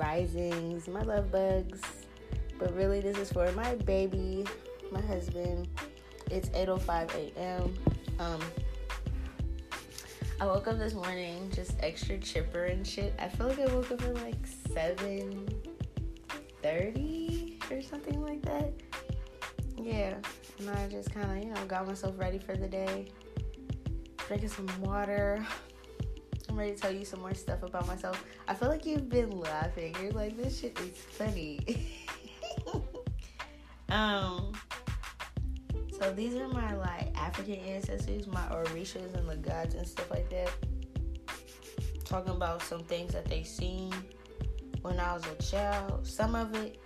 risings, my love bugs. But really, this is for my baby, my husband. It's 8:05 a.m. Um, I woke up this morning just extra chipper and shit. I feel like I woke up at like 7:30 or something like that. Yeah, and I just kind of you know got myself ready for the day. Drinking some water. I'm ready to tell you some more stuff about myself. I feel like you've been laughing. You're like, this shit is funny. um, so these are my like African ancestors, my Orishas and the gods and stuff like that. Talking about some things that they seen when I was a child. Some of it,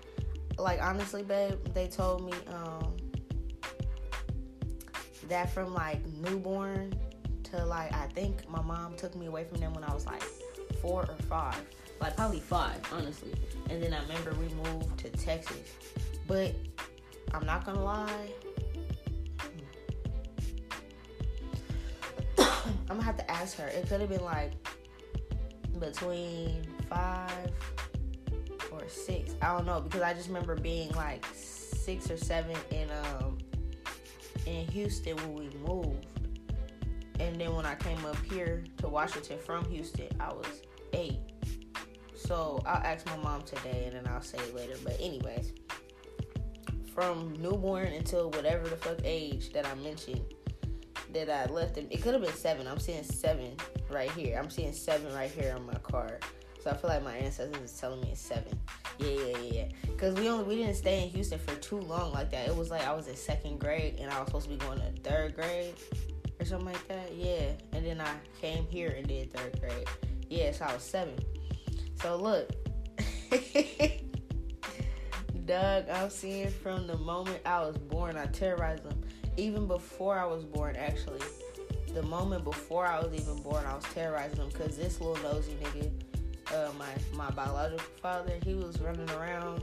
like honestly, babe, they told me um that from like newborn to like I think my mom took me away from them when I was like four or five. Like probably five, honestly. And then I remember we moved to Texas. But I'm not gonna lie. I'm gonna have to ask her. It could have been like between five or six. I don't know because I just remember being like six or seven in um in Houston when we moved. And then when I came up here to Washington from Houston, I was eight. So I'll ask my mom today and then I'll say it later. But anyways, from newborn until whatever the fuck age that I mentioned that I left them, it could have been seven. I'm seeing seven right here. I'm seeing seven right here on my card. So I feel like my ancestors is telling me it's seven. Yeah, yeah, yeah. Cause we only we didn't stay in Houston for too long like that. It was like I was in second grade and I was supposed to be going to third grade or something like that. Yeah. And then I came here and did third grade. Yeah, so I was seven. So look. Doug, I'm seeing from the moment I was born, I terrorized them. Even before I was born, actually. The moment before I was even born, I was terrorizing them because this little nosy nigga, uh, my my biological father, he was running around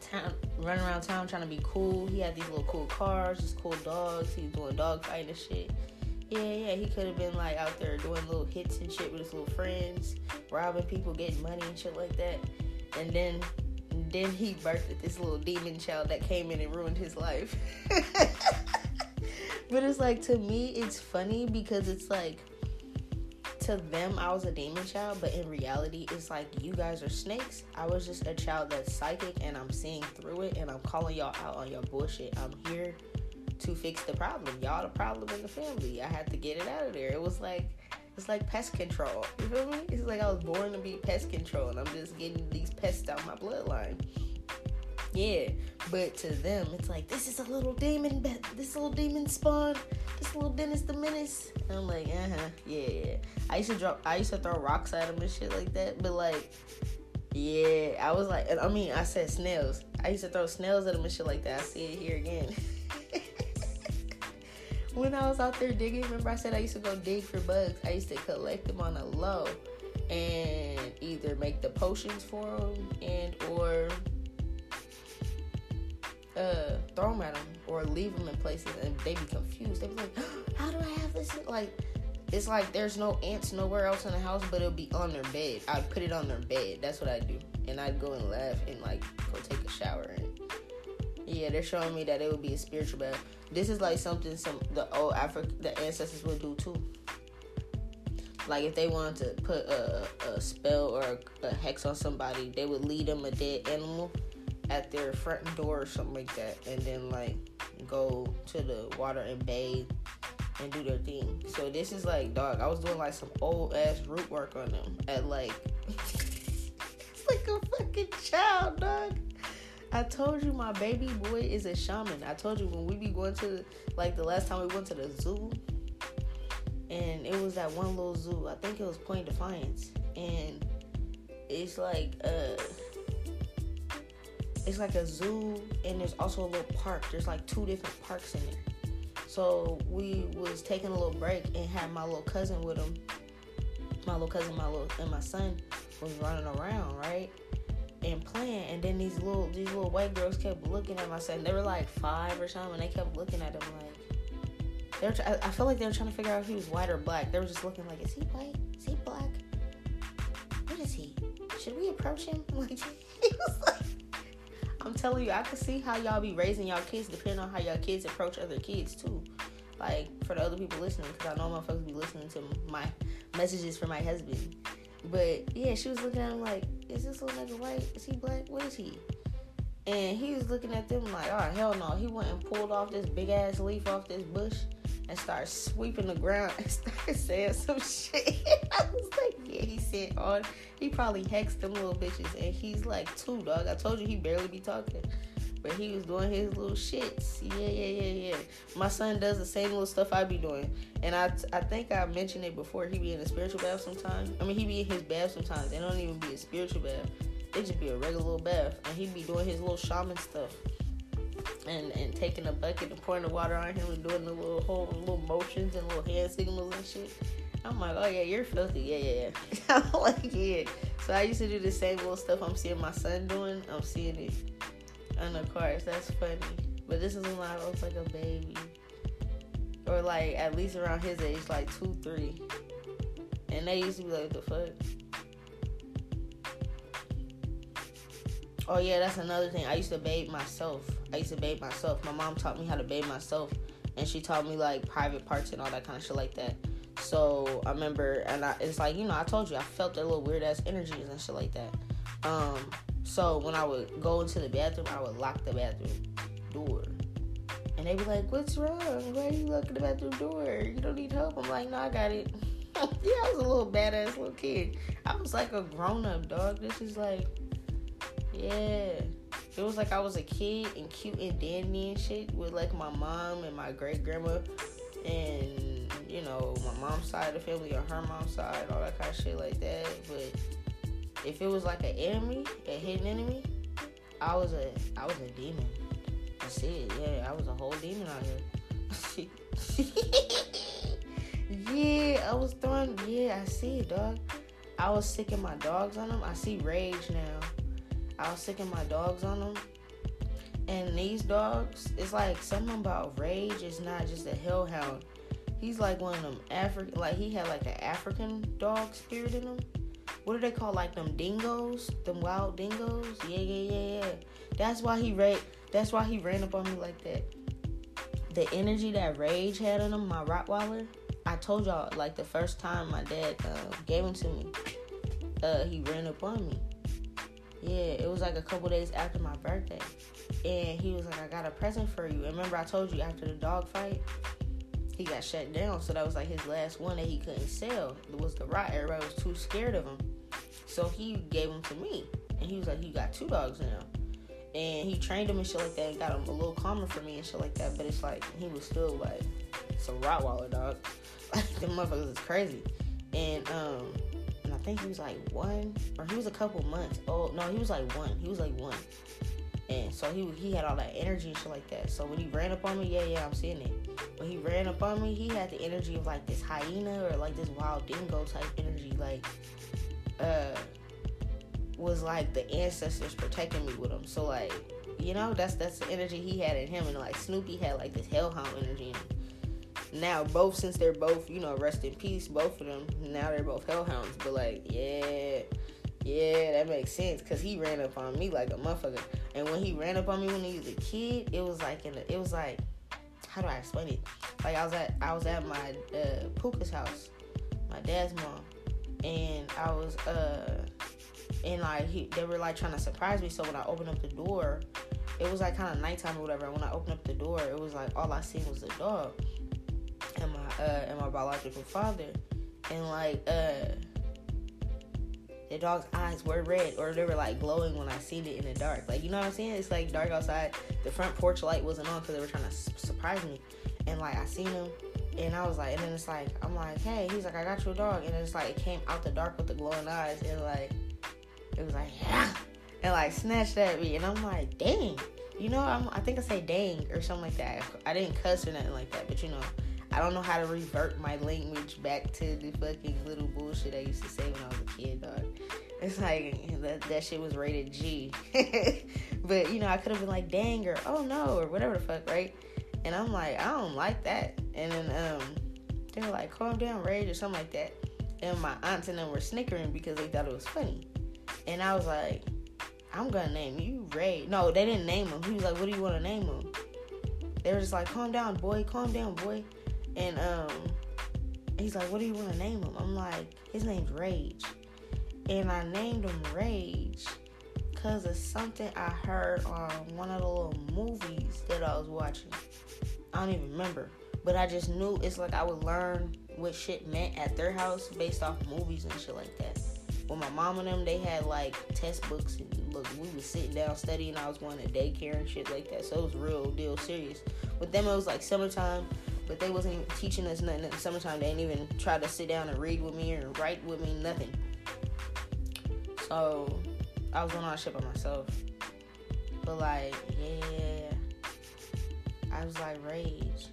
town, running around town trying to be cool. He had these little cool cars, these cool dogs. He was doing dog fighting and shit. Yeah, yeah, he could have been like out there doing little hits and shit with his little friends, robbing people, getting money and shit like that. And then then he birthed this little demon child that came in and ruined his life. but it's like to me it's funny because it's like to them I was a demon child, but in reality it's like you guys are snakes. I was just a child that's psychic and I'm seeing through it and I'm calling y'all out on your bullshit. I'm here to fix the problem. Y'all the problem in the family. I had to get it out of there. It was like it's like pest control. You feel me? It's like I was born to be pest control and I'm just getting these pests out of my bloodline. Yeah, but to them, it's like this is a little demon, this little demon spawn, this little Dennis the Menace. And I'm like, uh huh, yeah, yeah. I used to drop, I used to throw rocks at him and shit like that, but like, yeah, I was like, I mean, I said snails. I used to throw snails at him and shit like that. I see it here again. when I was out there digging, remember I said I used to go dig for bugs. I used to collect them on a low and either make the potions for them and or uh, throw them at them or leave them in places and they be confused. They be like, how do I have this? Like, it's like there's no ants nowhere else in the house, but it'll be on their bed. I'd put it on their bed. That's what I do. And I'd go and laugh and like go take a shower. And yeah, they're showing me that it would be a spiritual bath. This is like something some the old African the ancestors would do too. Like if they wanted to put a, a spell or a, a hex on somebody, they would lead them a dead animal at their front door or something like that, and then like go to the water and bathe and do their thing. So this is like, dog. I was doing like some old ass root work on them at like, like a fucking child, dog. I told you my baby boy is a shaman. I told you when we be going to like the last time we went to the zoo, and it was that one little zoo. I think it was Point Defiance, and it's like uh it's like a zoo and there's also a little park. There's like two different parks in there. So we was taking a little break and had my little cousin with him. My little cousin, my little and my son was running around, right? And playing and then these little these little white girls kept looking at my son. They were like five or something and they kept looking at him like they were I felt like they were trying to figure out if he was white or black. They were just looking like, is he white? Is he black? What is he? Should we approach him? Like he was like I'm telling you, I can see how y'all be raising y'all kids depending on how y'all kids approach other kids too. Like for the other people listening, because I know motherfuckers be listening to my messages for my husband. But yeah, she was looking at him like, is this little nigga white? Is he black? What is he? And he was looking at them like, oh hell no. He went and pulled off this big ass leaf off this bush and started sweeping the ground and started saying some shit. I was like, yeah, he said on. he probably hexed them little bitches and he's like two dog. I told you he barely be talking. But he was doing his little shits. Yeah, yeah, yeah, yeah. My son does the same little stuff I be doing. And I, I think I mentioned it before. He be in a spiritual bath sometimes. I mean, he be in his bath sometimes. They don't even be a spiritual bath. They just be a regular little bath. And he be doing his little shaman stuff. And, and taking a bucket and pouring the water on him and doing the little whole little motions and little hand signals and shit. I'm like, oh yeah, you're filthy. Yeah, yeah, yeah. I'm like, yeah. So I used to do the same little stuff I'm seeing my son doing. I'm seeing it and the cars. that's funny. But this is when I was like a baby. Or like at least around his age, like two, three. And they used to be like, the fuck? Oh yeah, that's another thing. I used to bathe myself. I used to bathe myself. My mom taught me how to bathe myself. And she taught me like private parts and all that kind of shit like that. So I remember, and I, it's like you know, I told you I felt that little weird ass energies and shit like that. Um, so when I would go into the bathroom, I would lock the bathroom door. And they would be like, What's wrong? Why are you locking the bathroom door? You don't need help. I'm like, No, I got it. yeah, I was a little badass little kid. I was like a grown up dog. This is like, yeah. It was like I was a kid and cute and dandy and shit with like my mom and my great grandma and you know my mom's side of the family or her mom's side, all that kind of shit like that. But if it was like an enemy, a hidden enemy, I was a I was a demon. I see it. Yeah, I was a whole demon out here. yeah, I was throwing. Yeah, I see it, dog. I was sicking my dogs on them. I see rage now. I was sicking my dogs on them. And these dogs, it's like something about rage. It's not just a hellhound. He's like one of them African, like he had like an African dog spirit in him what do they call like them dingoes, them wild dingoes? Yeah, yeah, yeah, yeah. That's why he ran. That's why he ran up on me like that. The energy that Rage had on him, my Rottweiler. I told y'all like the first time my dad uh, gave him to me, uh, he ran up on me. Yeah, it was like a couple days after my birthday, and he was like, "I got a present for you." And remember, I told you after the dog fight, he got shut down. So that was like his last one that he couldn't sell. It was the Rott. Everybody was too scared of him. So he gave him to me. And he was like, You got two dogs now. And he trained him and shit like that and got him a little calmer for me and shit like that. But it's like he was still like some Rottweiler dog. Like the motherfuckers is crazy. And um think he was like one or he was a couple months old. No, he was like one. He was like one. And so he he had all that energy and shit like that. So when he ran up on me, yeah, yeah, I'm seeing it. When he ran up on me, he had the energy of like this hyena or like this wild dingo type energy, like uh was like the ancestors protecting me with him. So like, you know, that's that's the energy he had in him and like Snoopy had like this hellhound energy in him. Now both since they're both, you know, rest in peace, both of them, now they're both hellhounds. But like, yeah, yeah, that makes sense because he ran up on me like a motherfucker. And when he ran up on me when he was a kid, it was like in the, it was like how do I explain it? Like I was at I was at my uh, Puka's house, my dad's mom, and I was uh and like he, they were like trying to surprise me. So when I opened up the door, it was like kind of nighttime or whatever. And when I opened up the door, it was like all I seen was a dog and my uh and my biological father, and like uh the dog's eyes were red or they were like glowing when I seen it in the dark. Like, you know what I'm saying? It's like dark outside. The front porch light wasn't on because they were trying to su- surprise me. And like, I seen him and I was like, and then it's like, I'm like, hey, he's like, I got you a dog. And it's like, it came out the dark with the glowing eyes and like, it was like, yeah. And like, snatched at me. And I'm like, dang. You know, I'm, I think I say dang or something like that. I didn't cuss or nothing like that, but you know, I don't know how to revert my language back to the fucking little bullshit I used to say when I was a kid, dog. It's like that, that shit was rated G. but you know, I could have been like, dang or oh no or whatever the fuck, right? And I'm like, I don't like that. And then um they were like, calm down, rage or something like that. and my aunts and them were snickering because they thought it was funny. And I was like, I'm gonna name you Ray. No, they didn't name him. He was like, What do you want to name him? They were just like, Calm down, boy. Calm down, boy. And um, he's like, What do you want to name him? I'm like, His name's Rage. And I named him Rage because of something I heard on one of the little movies that I was watching. I don't even remember. But I just knew it's like I would learn what shit meant at their house based off movies and shit like that. With my mom and them, they had like test books and look, we was sitting down studying. I was going to daycare and shit like that, so it was real deal serious. With them, it was like summertime, but they wasn't teaching us nothing in the summertime. They didn't even try to sit down and read with me or write with me, nothing. So I was doing all that shit by myself. But like, yeah, I was like rage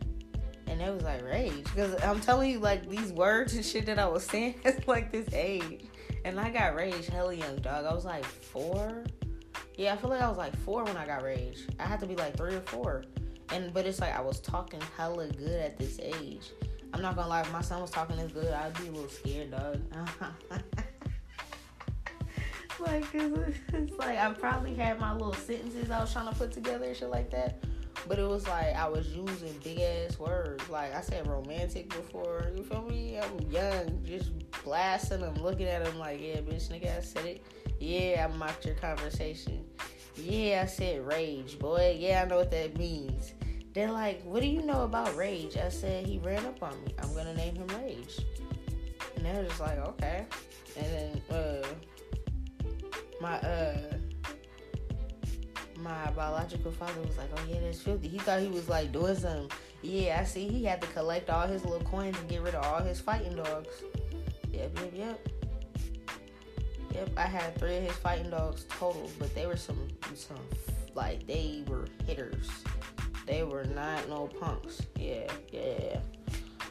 and it was like rage because I'm telling you, like these words and shit that I was saying at like this age, and I got rage hella young, dog. I was like four. Yeah, I feel like I was like four when I got rage. I had to be like three or four, and but it's like I was talking hella good at this age. I'm not gonna lie, if my son was talking this good, I'd be a little scared, dog. like, it's like I probably had my little sentences I was trying to put together and shit like that. But it was like I was using big ass words. Like I said romantic before. You feel me? I'm young, just blasting them, looking at them like, yeah, bitch, nigga, I said it. Yeah, I mocked your conversation. Yeah, I said rage, boy. Yeah, I know what that means. They're like, what do you know about rage? I said he ran up on me. I'm gonna name him Rage. And they're just like, okay. And then uh my uh my biological father was like, "Oh yeah, that's filthy." He thought he was like doing something. Yeah, I see. He had to collect all his little coins and get rid of all his fighting dogs. Yep, yep, yep. Yep, I had three of his fighting dogs total, but they were some some like they were hitters. They were not no punks. Yeah, yeah.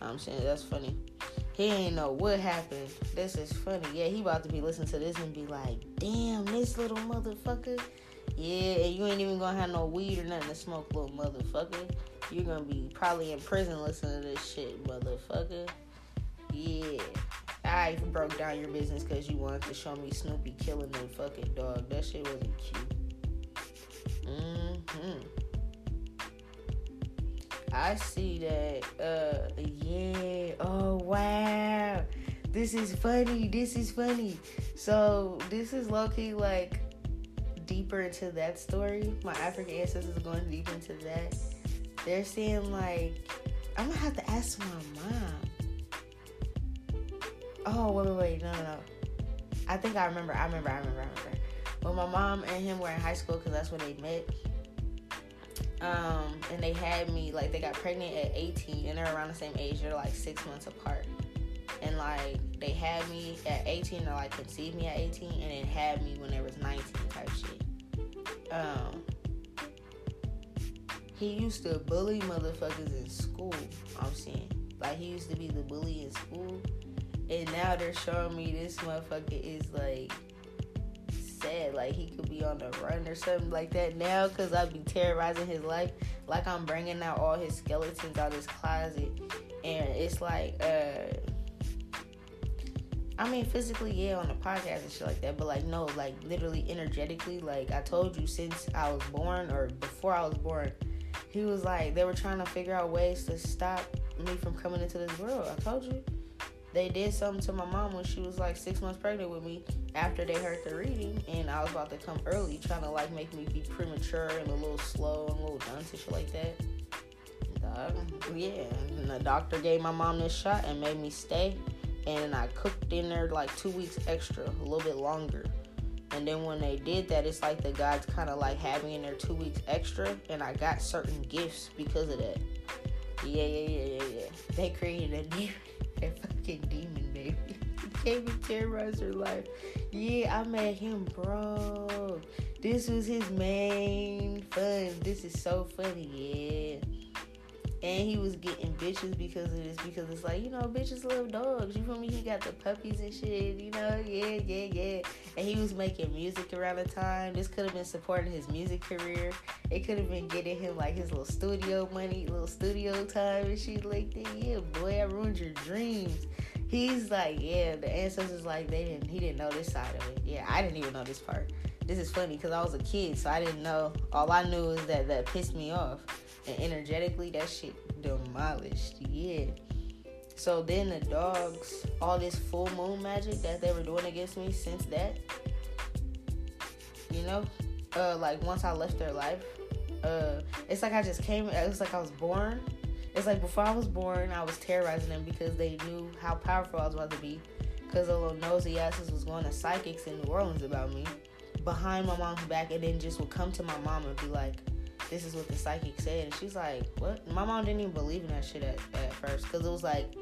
I'm saying that's funny. He ain't know what happened. This is funny. Yeah, he about to be listening to this and be like, damn, this little motherfucker yeah, you ain't even gonna have no weed or nothing to smoke, little motherfucker. You're gonna be probably in prison listening to this shit, motherfucker. Yeah. I broke down your business because you wanted to show me Snoopy killing the fucking dog. That shit wasn't cute. Mm-hmm. I see that. Uh, yeah. Oh wow. This is funny. This is funny. So this is low key like deeper into that story, my African ancestors are going deeper into that. They're saying like, I'm gonna have to ask my mom. Oh wait, wait, wait, no, no, no. I think I remember. I remember. I remember. I remember. When my mom and him were in high school, because that's when they met. Um, and they had me like they got pregnant at 18, and they're around the same age. They're like six months apart. And like they had me at 18 or like conceived me at 18 and then had me when there was 19 type shit. Um he used to bully motherfuckers in school i'm saying. Like he used to be the bully in school. And now they're showing me this motherfucker is like sad like he could be on the run or something like that now because i'd be terrorizing his life like i'm bringing out all his skeletons out his closet and it's like uh I mean, physically, yeah, on the podcast and shit like that, but like, no, like, literally, energetically, like, I told you since I was born or before I was born, he was like, they were trying to figure out ways to stop me from coming into this world. I told you. They did something to my mom when she was like six months pregnant with me after they heard the reading, and I was about to come early, trying to like make me be premature and a little slow and a little dunce and shit like that. Uh, yeah, and the doctor gave my mom this shot and made me stay and I cooked in there like two weeks extra, a little bit longer. And then when they did that, it's like the gods kind of like had me in there two weeks extra, and I got certain gifts because of that. Yeah, yeah, yeah, yeah, yeah. They created a demon, a fucking demon, baby. Came and terrorized her life. Yeah, I met him, bro. This was his main fun. This is so funny, yeah and he was getting bitches because of this because it's like you know bitches love dogs. You feel me? He got the puppies and shit you know? Yeah yeah yeah. And he was making music around the time. This could have been supporting his music career. It could have been getting him like his little studio money little studio time and shit like that. Yeah boy i ruined your dreams. He's like, yeah, the ancestors like they didn't he didn't know this side of it. Yeah, I didn't even know this part. This is funny because I was a kid, so I didn't know. All I knew is that that pissed me off, and energetically that shit demolished. Yeah. So then the dogs, all this full moon magic that they were doing against me since that, you know, uh, like once I left their life, uh, it's like I just came. It was like I was born. It's like before I was born, I was terrorizing them because they knew how powerful I was about to be. Because the little nosy asses was going to psychics in New Orleans about me behind my mom's back, and then just would come to my mom and be like, "This is what the psychic said," and she's like, "What?" My mom didn't even believe in that shit at, at first because it was like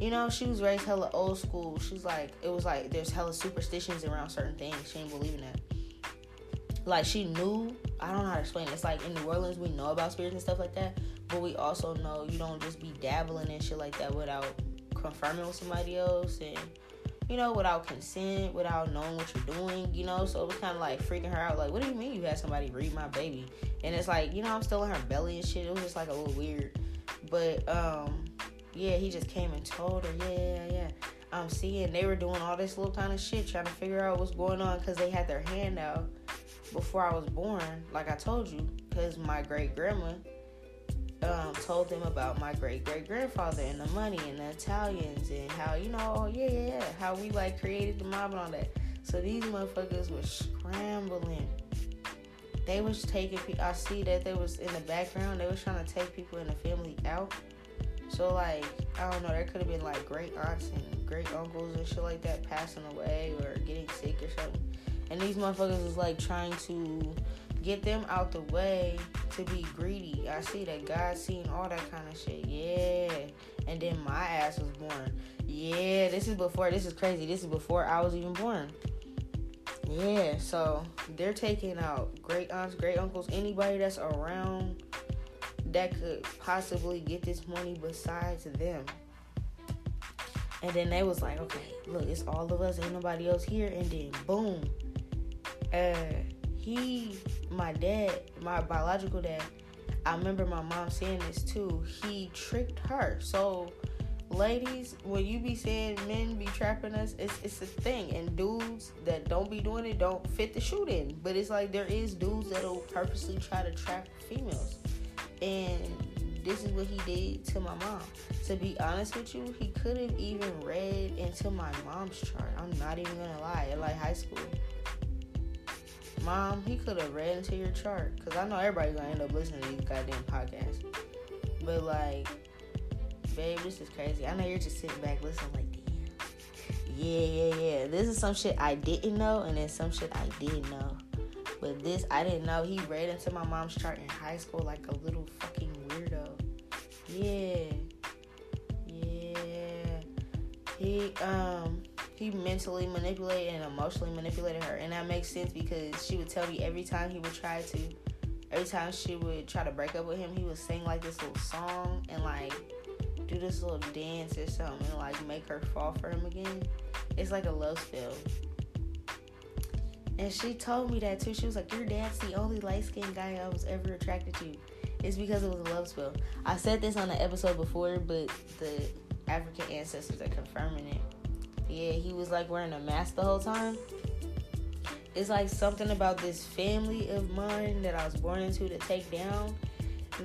you know, she was raised hella old school. She's like, it was like there's hella superstitions around certain things. She didn't believe in that like she knew I don't know how to explain it. It's like in New Orleans we know about spirits and stuff like that, but we also know you don't just be dabbling in shit like that without confirming with somebody else and you know, without consent, without knowing what you're doing, you know. So it was kind of like freaking her out. Like, what do you mean you had somebody read my baby? And it's like, you know, I'm still in her belly and shit. It was just like a little weird. But um, yeah, he just came and told her, yeah, yeah, yeah. I'm seeing they were doing all this little kind of shit, trying to figure out what's going on because they had their hand out before I was born, like I told you, because my great grandma um, told them about my great great grandfather and the money and the Italians and how you know, oh, yeah, yeah, yeah, how we like created the mob and all that. So these motherfuckers were scrambling. They was taking. I see that they was in the background. They was trying to take people in the family out. So like, I don't know. There could have been like great aunts and great uncles and shit like that passing away or getting sick or something and these motherfuckers was like trying to get them out the way to be greedy. I see that God seen all that kind of shit. Yeah. And then my ass was born. Yeah, this is before this is crazy. This is before I was even born. Yeah, so they're taking out great aunts, great uncles, anybody that's around that could possibly get this money besides them. And then they was like, okay, look, it's all of us, ain't nobody else here. And then boom, uh, he, my dad, my biological dad, I remember my mom saying this too. He tricked her. So, ladies, when you be saying men be trapping us, it's it's a thing. And dudes that don't be doing it don't fit the shoot in. But it's like there is dudes that'll purposely try to trap females. And this is what he did to my mom. To be honest with you, he could have even read into my mom's chart. I'm not even gonna lie. At like high school. Mom, he could have read into your chart. Because I know everybody's gonna end up listening to these goddamn podcasts. But, like, babe, this is crazy. I know you're just sitting back listening, like, damn. Yeah, yeah, yeah. This is some shit I didn't know, and then some shit I did know. But this, I didn't know. He read into my mom's chart in high school like a little fucking weirdo. Yeah. Yeah. He, um, he mentally manipulated and emotionally manipulated her. And that makes sense because she would tell me every time he would try to, every time she would try to break up with him, he would sing like this little song and like do this little dance or something and like make her fall for him again. It's like a love spell. And she told me that too. She was like, Your dad's the only light skinned guy I was ever attracted to. It's because it was a love spell. I said this on the episode before, but the African ancestors are confirming it yeah, he was like wearing a mask the whole time. It's like something about this family of mine that I was born into to take down.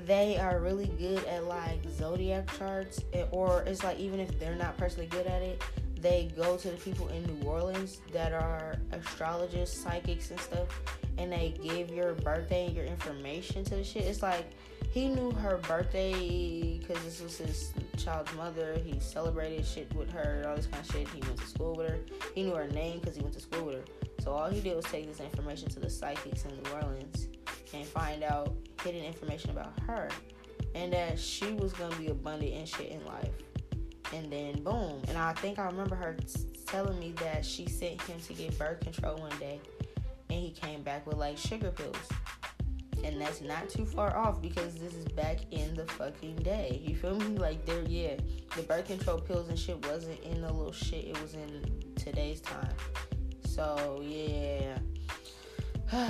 They are really good at like zodiac charts, or it's like even if they're not personally good at it, they go to the people in New Orleans that are astrologists, psychics, and stuff, and they give your birthday and your information to the shit. It's like he knew her birthday because this was his child's mother. He celebrated shit with her, all this kind of shit. He went to school with her. He knew her name because he went to school with her. So all he did was take this information to the psychics in New Orleans and find out hidden information about her and that she was gonna be abundant and shit in life. And then boom. And I think I remember her t- telling me that she sent him to get birth control one day, and he came back with like sugar pills and that's not too far off because this is back in the fucking day. You feel me? Like there, yeah, the birth control pills and shit wasn't in the little shit. It was in today's time. So yeah,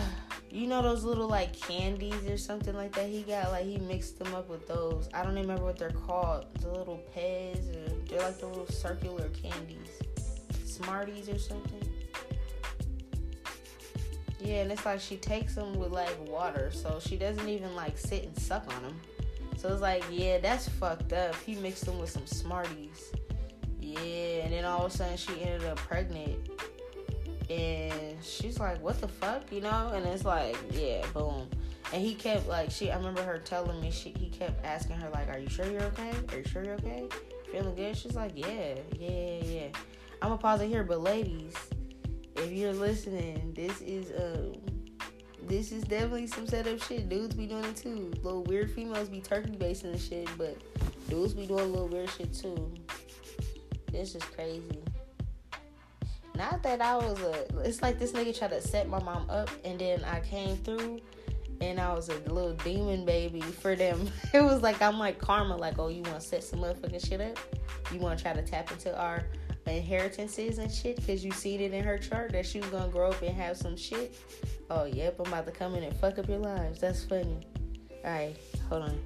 You know those little like candies or something like that he got? Like he mixed them up with those. I don't even remember what they're called. The little Pez or they're like the little circular candies. Smarties or something. Yeah, and it's like she takes them with like water, so she doesn't even like sit and suck on them. So it's like, yeah, that's fucked up. He mixed them with some Smarties. Yeah, and then all of a sudden she ended up pregnant and she's like, "What the fuck?" You know, and it's like, yeah, boom. And he kept like she. I remember her telling me she. He kept asking her like, "Are you sure you're okay? Are you sure you're okay? Feeling good?" She's like, "Yeah, yeah, yeah." I'm gonna pause it here, but ladies, if you're listening, this is um. This is definitely some set setup shit. Dudes be doing it too. Little weird females be turkey basing and shit, but dudes be doing a little weird shit too. This is crazy. Not that I was a. It's like this nigga tried to set my mom up, and then I came through, and I was a little demon baby for them. It was like I'm like karma. Like, oh, you want to set some motherfucking shit up? You want to try to tap into our inheritances and shit because you seen it in her chart that she was gonna grow up and have some shit. Oh, yep, I'm about to come in and fuck up your lives. That's funny. All right, hold on.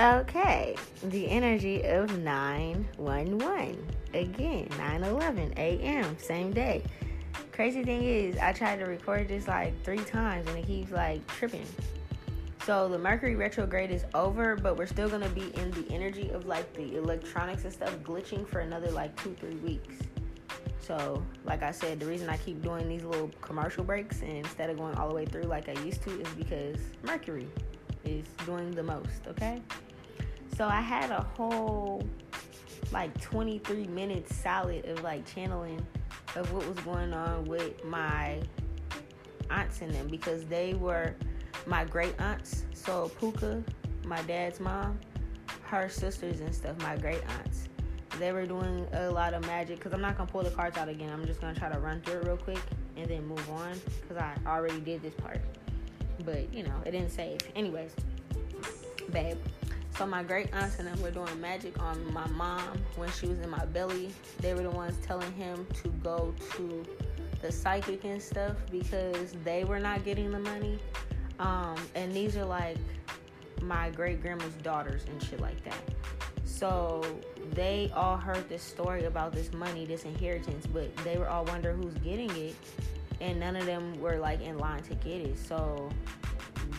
Okay, the energy of 911. Again, 9 11 a.m., same day. Crazy thing is, I tried to record this like three times and it keeps like tripping. So the Mercury retrograde is over, but we're still gonna be in the energy of like the electronics and stuff glitching for another like two, three weeks. So, like I said, the reason I keep doing these little commercial breaks instead of going all the way through like I used to is because Mercury is doing the most, okay? So I had a whole like 23 minutes solid of like channeling of what was going on with my aunts and them because they were my great aunts. So Puka, my dad's mom, her sisters and stuff, my great aunts. They were doing a lot of magic because I'm not gonna pull the cards out again. I'm just gonna try to run through it real quick and then move on because I already did this part. But you know, it didn't save. Anyways, babe. So my great aunts and them were doing magic on my mom when she was in my belly. They were the ones telling him to go to the psychic and stuff because they were not getting the money. Um, and these are like my great grandma's daughters and shit like that. So they all heard this story about this money, this inheritance, but they were all wondering who's getting it, and none of them were like in line to get it. So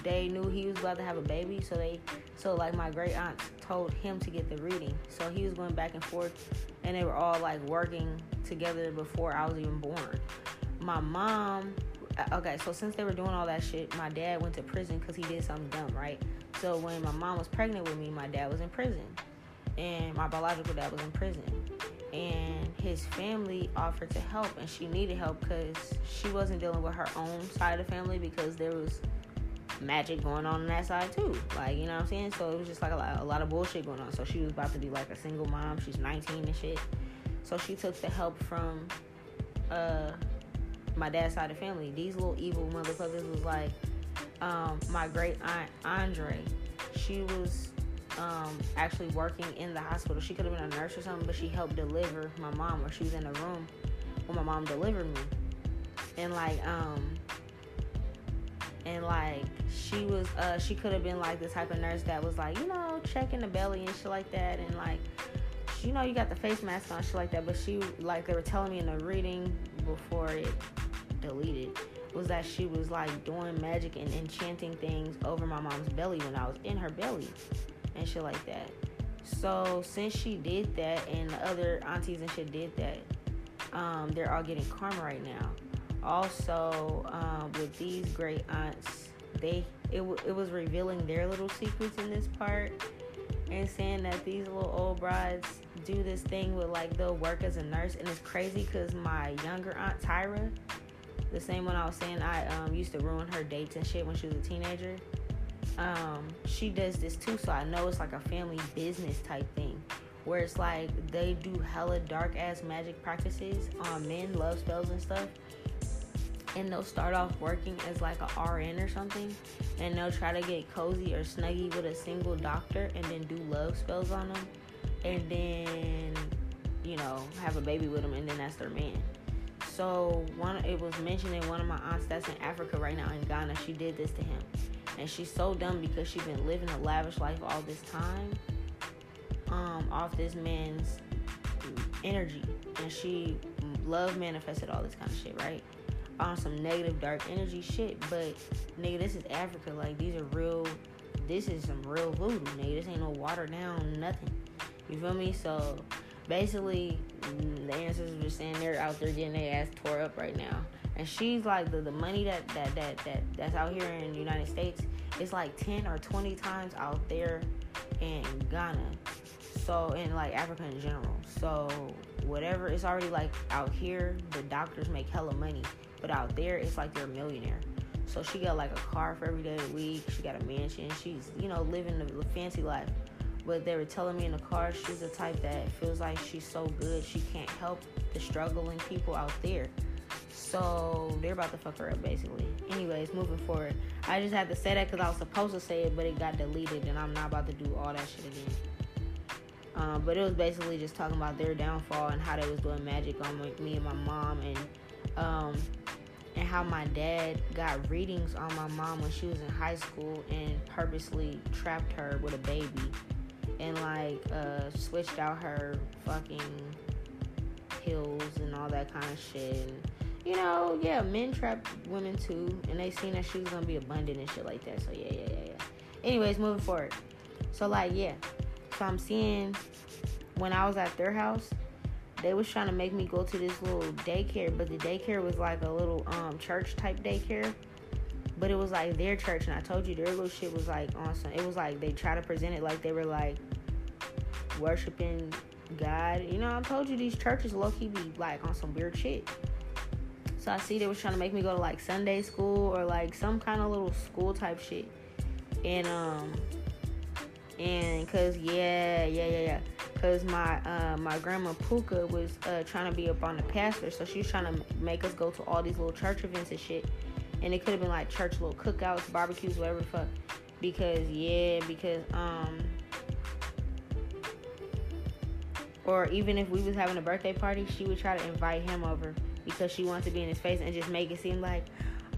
they knew he was about to have a baby, so they so like my great aunt told him to get the reading. So he was going back and forth and they were all like working together before I was even born. My mom uh, okay, so since they were doing all that shit, my dad went to prison because he did something dumb, right? So when my mom was pregnant with me, my dad was in prison. And my biological dad was in prison. And his family offered to help, and she needed help because she wasn't dealing with her own side of the family because there was magic going on on that side too. Like, you know what I'm saying? So it was just like a lot, a lot of bullshit going on. So she was about to be like a single mom. She's 19 and shit. So she took the help from uh my dad's side of the family. These little evil motherfuckers was like um, my great aunt Andre. She was um, actually working in the hospital. She could have been a nurse or something, but she helped deliver my mom, or she was in the room when my mom delivered me. And like, um, and like she was uh she could have been like the type of nurse that was like you know checking the belly and shit like that and like you know you got the face mask on shit like that but she like they were telling me in the reading before it deleted was that she was like doing magic and enchanting things over my mom's belly when I was in her belly and shit like that. So since she did that and the other aunties and shit did that, um, they're all getting karma right now also um, with these great aunts they it, w- it was revealing their little secrets in this part and saying that these little old brides do this thing with like they'll work as a nurse. And it's crazy because my younger aunt tyra the same one i was saying i um, used to ruin her dates and shit when she was a teenager. Um, she does this too so i know it's like a family business type thing where it's like they do hella dark ass magic practices on men love spells and stuff and they'll start off working as like a RN or something, and they'll try to get cozy or snuggy with a single doctor and then do love spells on them. and then you know have a baby with them, and then that's their man. So one, it was mentioned in one of my aunts that's in Africa right now in Ghana. She did this to him, and she's so dumb because she's been living a lavish life all this time, um, off this man's energy, and she love manifested all this kind of shit, right? On some negative dark energy shit, but nigga, this is Africa. Like these are real. This is some real voodoo, nigga. This ain't no watered down nothing. You feel me? So basically, mm, the ancestors were saying they're out there getting their ass tore up right now. And she's like the, the money that, that that that that's out here in the United States is like ten or twenty times out there in Ghana. So in like Africa in general. So whatever it's already like out here, the doctors make hella money. But out there it's like they're a millionaire. So she got like a car for every day of the week. She got a mansion. She's, you know, living the fancy life. But they were telling me in the car, she's the type that feels like she's so good she can't help the struggling people out there. So they're about to fuck her up basically. Anyways, moving forward. I just had to say that because I was supposed to say it, but it got deleted, and I'm not about to do all that shit again. Um, but it was basically just talking about their downfall and how they was doing magic on me and my mom, and um, and how my dad got readings on my mom when she was in high school and purposely trapped her with a baby and like uh, switched out her fucking pills and all that kind of shit. And, you know, yeah, men trap women too, and they seen that she was gonna be abundant and shit like that. So yeah, yeah, yeah, yeah. Anyways, moving forward. So like, yeah. So I'm seeing when I was at their house, they was trying to make me go to this little daycare, but the daycare was like a little um church type daycare but it was like their church, and I told you their little shit was like awesome. It was like they try to present it like they were like worshiping God. You know, I told you these churches low key be like on some weird shit. So I see they was trying to make me go to like Sunday school or like some kind of little school type shit. And um and cause yeah, yeah, yeah, yeah. Cause my uh my grandma Puka was uh trying to be up on the pastor, so she was trying to make us go to all these little church events and shit and it could have been like church little cookouts, barbecues, whatever the fuck. Because yeah, because um or even if we was having a birthday party, she would try to invite him over because she wanted to be in his face and just make it seem like,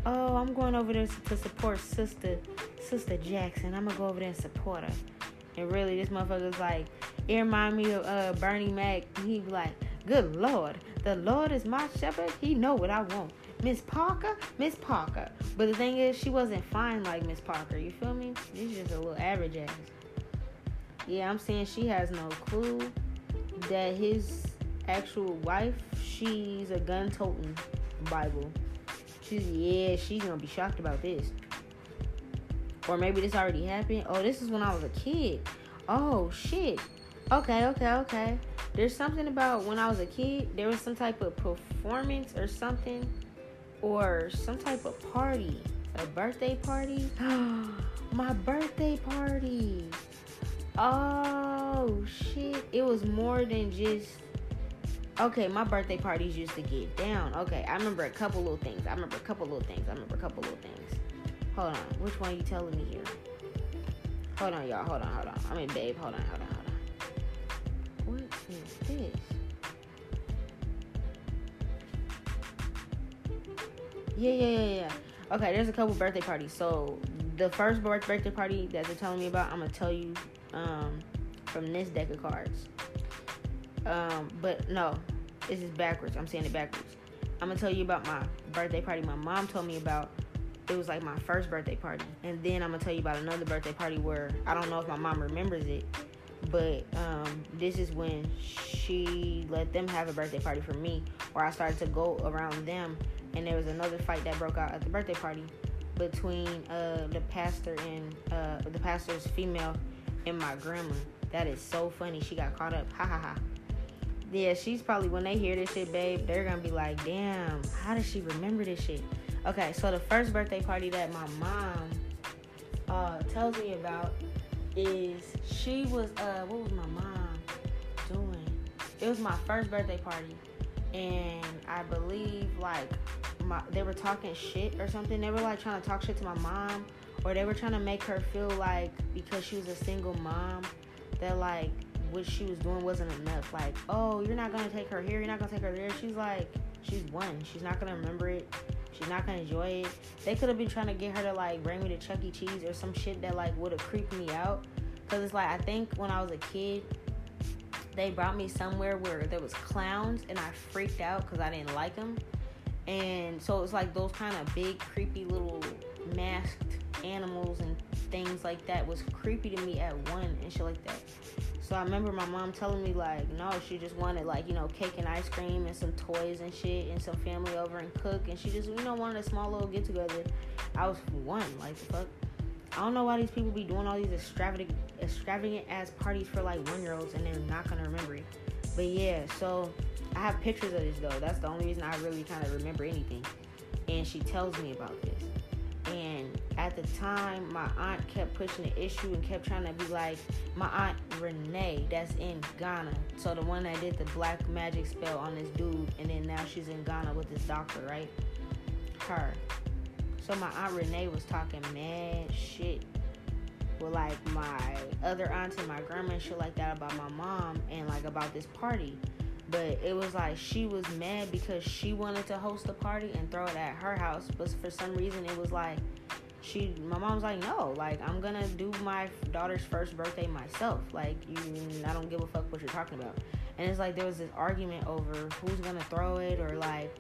oh, I'm going over there to support sister sister Jackson. I'm gonna go over there and support her. And really, this motherfucker's like, it remind me of uh, Bernie Mac. He be like, good lord, the Lord is my shepherd. He know what I want. Miss Parker, Miss Parker. But the thing is, she wasn't fine like Miss Parker. You feel me? She's just a little average ass. Yeah, I'm saying she has no clue that his actual wife, she's a gun toting Bible. She's yeah, she's gonna be shocked about this. Or maybe this already happened. Oh, this is when I was a kid. Oh shit. Okay, okay, okay. There's something about when I was a kid, there was some type of performance or something or some type of party, a birthday party. My birthday party. Oh shit! It was more than just. Okay, my birthday parties used to get down. Okay, I remember a couple little things. I remember a couple little things. I remember a couple little things. Hold on, which one are you telling me here? Hold on, y'all. Hold on, hold on. I mean, babe. Hold on, hold on, hold on. What is this? Yeah, yeah, yeah, yeah. Okay, there's a couple birthday parties. So the first birthday party that they're telling me about, I'm gonna tell you um, from this deck of cards. Um, but no, this is backwards. I'm saying it backwards. I'm gonna tell you about my birthday party my mom told me about. It was like my first birthday party, and then I'm gonna tell you about another birthday party where I don't know if my mom remembers it, but um, this is when she let them have a birthday party for me, where I started to go around them and there was another fight that broke out at the birthday party between uh, the pastor and uh, the pastor's female and my grandma. That is so funny. She got caught up. Ha ha ha. Yeah, she's probably when they hear this shit, babe, they're gonna be like, damn, how does she remember this shit? Okay, so the first birthday party that my mom uh, tells me about is she was uh what was my mom doing? It was my first birthday party and I believe like my they were talking shit or something. They were like trying to talk shit to my mom, or they were trying to make her feel like because she was a single mom that like what she was doing wasn't enough. Like, oh, you're not gonna take her here, you're not gonna take her there. She's like, she's one. She's not gonna remember it. She's not gonna enjoy it. They could have been trying to get her to like bring me to Chuck E. Cheese or some shit that like would have creeped me out. Cause it's like I think when I was a kid, they brought me somewhere where there was clowns and I freaked out because I didn't like them. And so it's like those kind of big, creepy little masked animals and things like that was creepy to me at one and shit like that. So I remember my mom telling me like, no, she just wanted like, you know, cake and ice cream and some toys and shit and some family over and cook and she just, you know, wanted a small little get together. I was one, like fuck. I don't know why these people be doing all these extravagant extravagant ass parties for like one year olds and they're not gonna remember it. But yeah, so I have pictures of this though. That's the only reason I really kind of remember anything. And she tells me about this. And at the time, my aunt kept pushing the issue and kept trying to be like my aunt Renee, that's in Ghana. So the one that did the black magic spell on this dude, and then now she's in Ghana with this doctor, right? Her. So my aunt Renee was talking mad shit with like my other aunts and my grandma and shit like that about my mom and like about this party. But it was like she was mad because she wanted to host the party and throw it at her house, but for some reason it was like she my mom's like no like i'm gonna do my daughter's first birthday myself like you i don't give a fuck what you're talking about. And it's like there was this argument over who's gonna throw it or like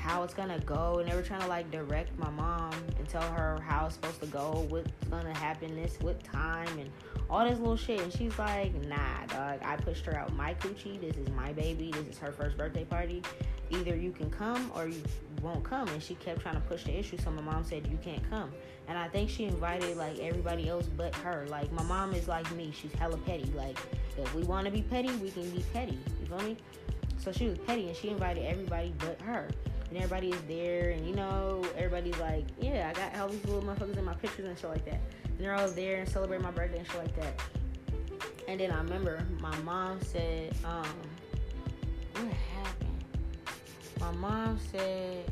how it's gonna go and they were trying to like direct my mom and tell her how it's supposed to go what's gonna happen this what time and all this little shit. And she's like nah dog i pushed her out. My coochie this is my baby. This is her first birthday party. Either you can come or you won't come. And she kept trying to push the issue so my mom said you can't come. And i think she invited like everybody else but her. Like my mom is like me. She's hella petty. Like if we want to be petty we can be petty. You feel me? So she was petty and she invited everybody but her and everybody is there, and you know, everybody's like, yeah, I got all these little motherfuckers in my pictures and shit like that. And they're all there and celebrate my birthday and shit like that. And then I remember my mom said, um, what happened? My mom said,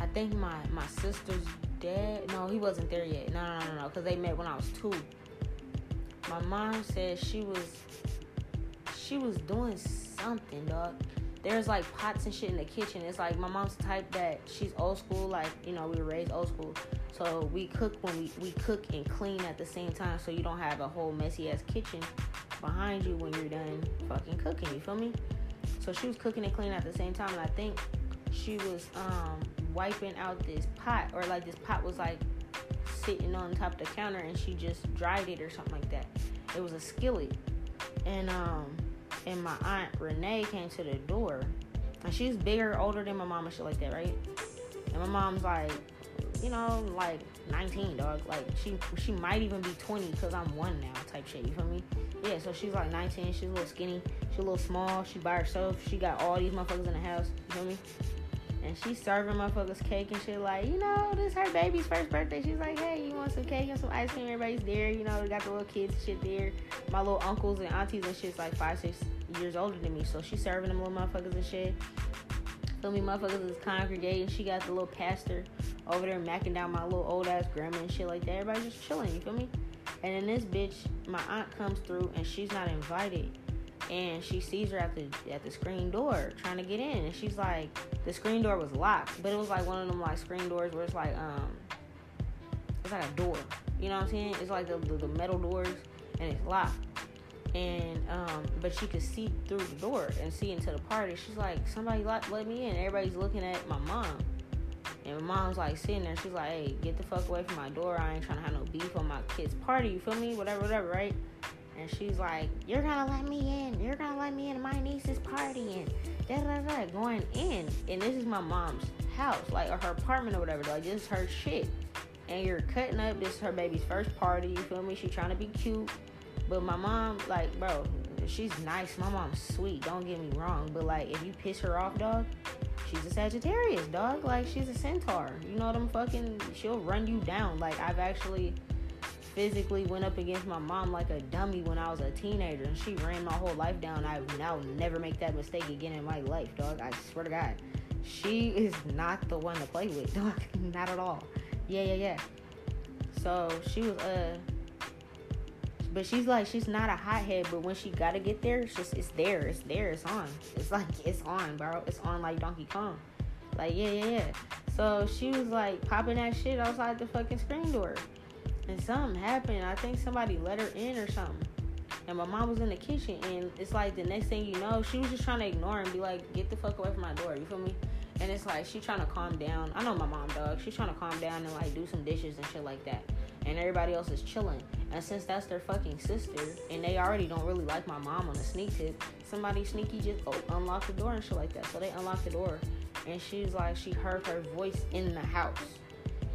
I think my my sister's dad. No, he wasn't there yet. No, no, no, no, because they met when I was two. My mom said she was she was doing something, dog there's like pots and shit in the kitchen. It's like my mom's type that she's old school, like, you know, we were raised old school. So we cook when we, we cook and clean at the same time so you don't have a whole messy ass kitchen behind you when you're done fucking cooking, you feel me? So she was cooking and cleaning at the same time and I think she was um wiping out this pot or like this pot was like sitting on top of the counter and she just dried it or something like that. It was a skillet. And um and my aunt Renee came to the door. And she's bigger, older than my mom and shit like that, right? And my mom's like, you know, like 19, dog. Like she she might even be 20 because I'm one now, type shit. You feel me? Yeah. So she's like 19. She's a little skinny. She's a little small. She by herself. She got all these motherfuckers in the house. You feel me? And she's serving motherfuckers cake and shit. Like, you know, this her baby's first birthday. She's like, hey, you want some cake and some ice cream? Everybody's there. You know, they got the little kids and shit there. My little uncles and aunties and shit's like five, six years older than me, so she's serving them little motherfuckers and shit. Feel me, motherfuckers is congregating. She got the little pastor over there macking down my little old ass grandma and shit like that. Everybody's just chilling, you feel me? And then this bitch, my aunt comes through and she's not invited. And she sees her at the at the screen door trying to get in, and she's like, the screen door was locked, but it was like one of them like screen doors where it's like um, it's like a door. You know what I'm saying? It's like the, the, the metal doors, and it's locked and um, but she could see through the door and see into the party. She's like, somebody let, let me in. Everybody's looking at my mom, and my mom's like sitting there. She's like, hey, get the fuck away from my door. I ain't trying to have no beef on my kid's party. You feel me? Whatever, whatever, right? And she's like, you're gonna let me in. You're gonna let me in my niece's party and da da da going in. And this is my mom's house, like or her apartment or whatever. Like this is her shit. And you're cutting up. This is her baby's first party. You feel me? She's trying to be cute but my mom, like, bro, she's nice. My mom's sweet. Don't get me wrong. But like, if you piss her off, dog, she's a Sagittarius, dog. Like, she's a centaur. You know what I'm fucking? She'll run you down. Like, I've actually physically went up against my mom like a dummy when I was a teenager, and she ran my whole life down. I now never make that mistake again in my life, dog. I swear to God, she is not the one to play with, dog. not at all. Yeah, yeah, yeah. So she was uh But she's like, she's not a hothead, but when she gotta get there, it's just, it's there, it's there, it's on. It's like, it's on, bro. It's on like Donkey Kong. Like, yeah, yeah, yeah. So she was like popping that shit outside the fucking screen door. And something happened. I think somebody let her in or something. And my mom was in the kitchen, and it's like the next thing you know, she was just trying to ignore and be like, get the fuck away from my door. You feel me? And it's like she trying to calm down. I know my mom, dog. She's trying to calm down and like do some dishes and shit like that. And everybody else is chilling. And since that's their fucking sister, and they already don't really like my mom on a sneak tip, somebody sneaky just oh, unlock the door and shit like that. So they unlock the door, and she's like, she heard her voice in the house.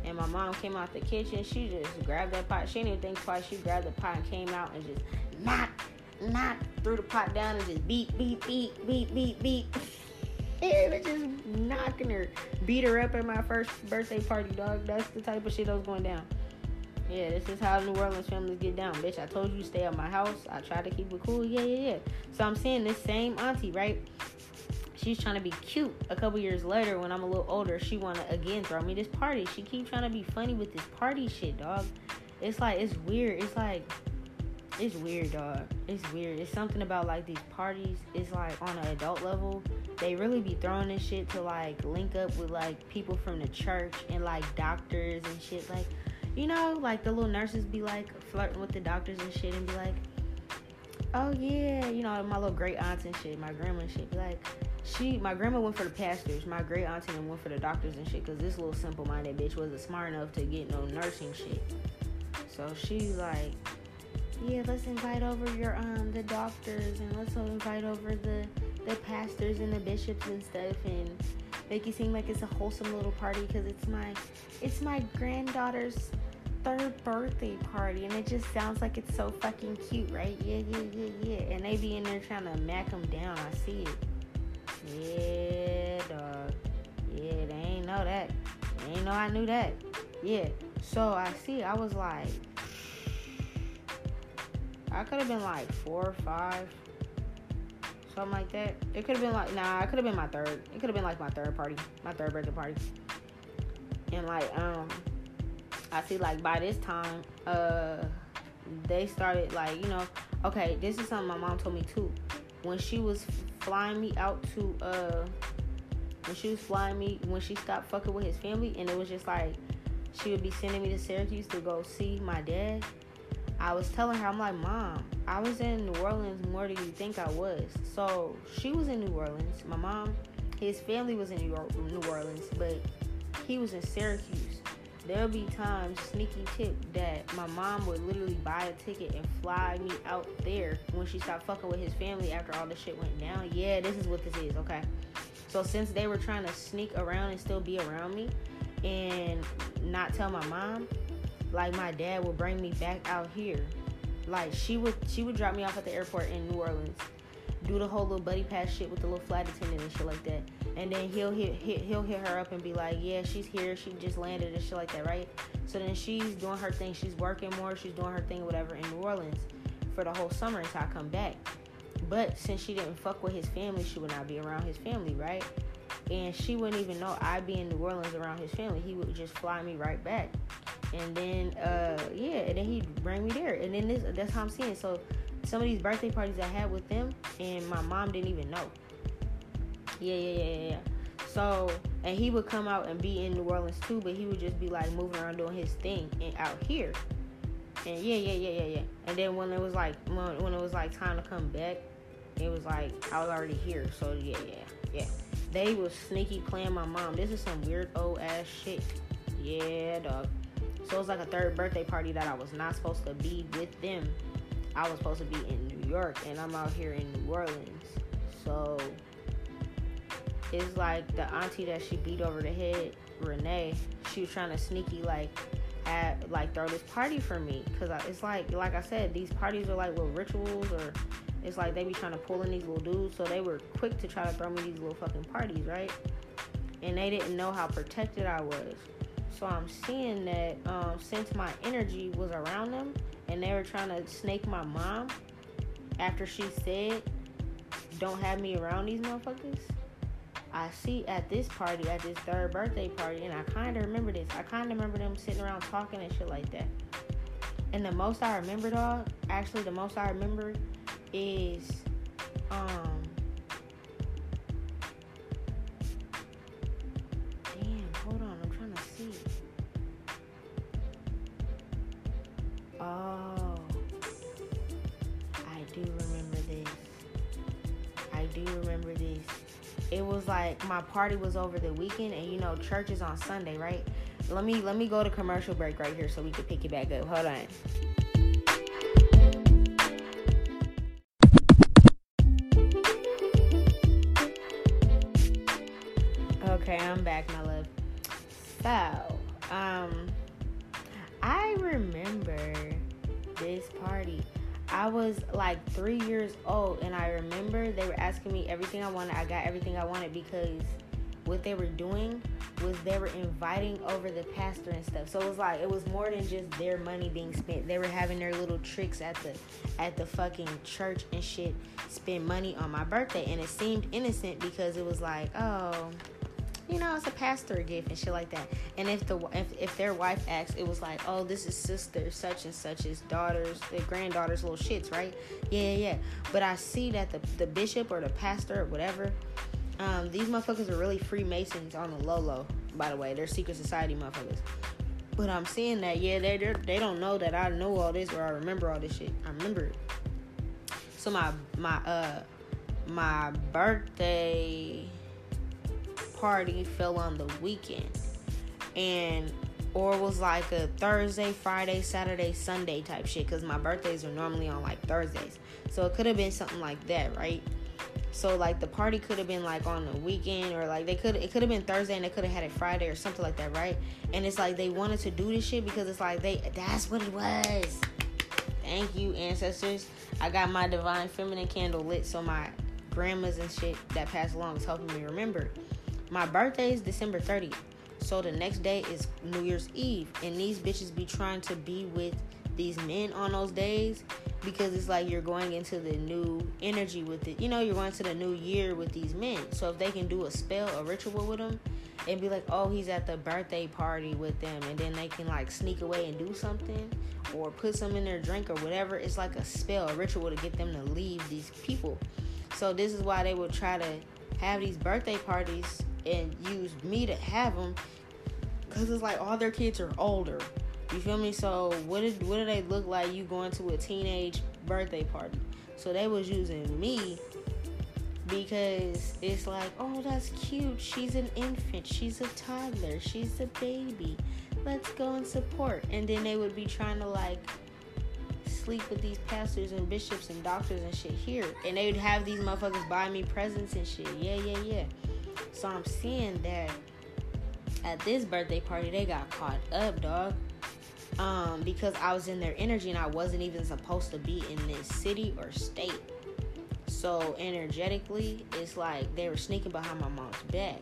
And my mom came out the kitchen. She just grabbed that pot. She didn't even think twice. She grabbed the pot and came out and just knock, knock, threw the pot down and just beat, beat, beat, beat, beat, beat. and was just knocking her, beat her up at my first birthday party, dog. That's the type of shit that was going down. Yeah, this is how New Orleans families get down, bitch. I told you stay at my house. I try to keep it cool. Yeah, yeah, yeah. So I'm seeing this same auntie, right? She's trying to be cute. A couple years later, when I'm a little older, she wanna again throw me this party. She keep trying to be funny with this party shit, dog. It's like it's weird. It's like it's weird, dog. It's weird. It's something about like these parties. It's like on an adult level, they really be throwing this shit to like link up with like people from the church and like doctors and shit. Like, you know, like the little nurses be like flirting with the doctors and shit and be like, oh yeah, you know, my little great aunts and shit, my grandma and shit be like, she, my grandma went for the pastors, my great auntie and went for the doctors and shit, cause this little simple minded bitch wasn't smart enough to get no nursing shit. So she's like, yeah, let's invite over your um the doctors and let's invite over the the pastors and the bishops and stuff and make it seem like it's a wholesome little party because it's my it's my granddaughter's third birthday party and it just sounds like it's so fucking cute, right? Yeah, yeah, yeah, yeah. And they be in there trying to mac them down. I see it. Yeah, dog. Yeah, they ain't know that. They ain't know I knew that. Yeah. So I see. I was like, I could have been like four or five, something like that. It could have been like nah, it could have been my third. It could have been like my third party, my third birthday party. And like um, I see like by this time, uh, they started like you know, okay, this is something my mom told me too. When she was flying me out to uh, when she was flying me when she stopped fucking with his family, and it was just like she would be sending me to Syracuse to go see my dad I was telling her, I'm like, Mom, I was in New Orleans more than you think I was. So she was in New Orleans. My mom, his family was in New, York, New Orleans, but he was in Syracuse. There'll be times, sneaky tip, that my mom would literally buy a ticket and fly me out there when she stopped fucking with his family after all the shit went down. Yeah, this is what this is, okay? So since they were trying to sneak around and still be around me and not tell my mom, like my dad would bring me back out here. Like she would she would drop me off at the airport in New Orleans, do the whole little buddy pass shit with the little flight attendant and shit like that. And then he'll hit, hit he'll hit her up and be like, yeah, she's here, she just landed and shit like that, right? So then she's doing her thing, she's working more, she's doing her thing, whatever, in New Orleans for the whole summer until I come back. But since she didn't fuck with his family, she would not be around his family, right? And she wouldn't even know I'd be in New Orleans around his family. He would just fly me right back and then uh yeah, and then he'd bring me there, and then this that's how I'm seeing. So some of these birthday parties I had with them, and my mom didn't even know. Yeah, yeah, yeah, yeah. So and he would come out and be in New Orleans too, but he would just be like moving around doing his thing and out here. And yeah, yeah, yeah, yeah, yeah. And then when it was like when, when it was like time to come back, it was like I was already here. So yeah, yeah, yeah. They was sneaky playing my mom. This is some weird old ass shit. Yeah, dog. So it was like a third birthday party that I was not supposed to be with them. I was supposed to be in New York and I'm out here in New Orleans. So it's like the auntie that she beat over the head, Renee, she was trying to sneaky like at like throw this party for me because it's like like I said, these parties are like little rituals or it's like they be trying to pull in these little dudes, so they were quick to try to throw me these little fucking parties, right? And they didn't know how protected I was. So I'm seeing that um, since my energy was around them and they were trying to snake my mom after she said, don't have me around these motherfuckers. I see at this party, at this third birthday party, and I kind of remember this. I kind of remember them sitting around talking and shit like that. And the most I remember, dog, actually, the most I remember is, um, It was like my party was over the weekend, and you know, church is on Sunday, right? Let me let me go to commercial break right here so we can pick it back up. Hold on. Okay, I'm back, my love. So, um, I remember this party. I was like three years old, and I remember they were asking me everything I wanted. I got everything I wanted because what they were doing was they were inviting over the pastor and stuff. So it was like it was more than just their money being spent. They were having their little tricks at the at the fucking church and shit, spend money on my birthday, and it seemed innocent because it was like, oh, you know, it's a pastor gift and shit like that. And if the if, if their wife asks, it was like, oh, this is sister such and such's daughters, their granddaughter's little shits, right? Yeah, yeah. But I see that the the bishop or the pastor or whatever um, these motherfuckers are really Freemasons on the low low. By the way, they're secret society motherfuckers. But I'm seeing that yeah, they they don't know that I know all this or I remember all this shit. I remember it. So my my uh my birthday party fell on the weekend, and or was like a Thursday, Friday, Saturday, Sunday type shit. Cause my birthdays are normally on like Thursdays, so it could have been something like that, right? So like the party could have been like on the weekend or like they could it could have been Thursday and they could have had it Friday or something like that, right? And it's like they wanted to do this shit because it's like they that's what it was. Thank you, ancestors. I got my divine feminine candle lit so my grandmas and shit that passed along is helping me remember. My birthday is December 30th. So the next day is New Year's Eve. And these bitches be trying to be with these men on those days because it's like you're going into the new energy with it. You know, you're going to the new year with these men. So if they can do a spell, a ritual with them, and be like, oh, he's at the birthday party with them, and then they can like sneak away and do something or put some in their drink or whatever. It's like a spell, a ritual to get them to leave these people. So this is why they would try to have these birthday parties and use me to have them because it's like all their kids are older you feel me? So what did what do they look like you going to a teenage birthday party? So they was using me because it's like, oh, that's cute. She's an infant. She's a toddler. She's a baby. Let's go and support. And then they would be trying to like sleep with these pastors and bishops and doctors and shit here. And they would have these motherfuckers buy me presents and shit. Yeah, yeah, yeah. So I'm seeing that at this birthday party, they got caught up, dog um, because I was in their energy and I wasn't even supposed to be in this city or state. So energetically, it's like they were sneaking behind my mom's back.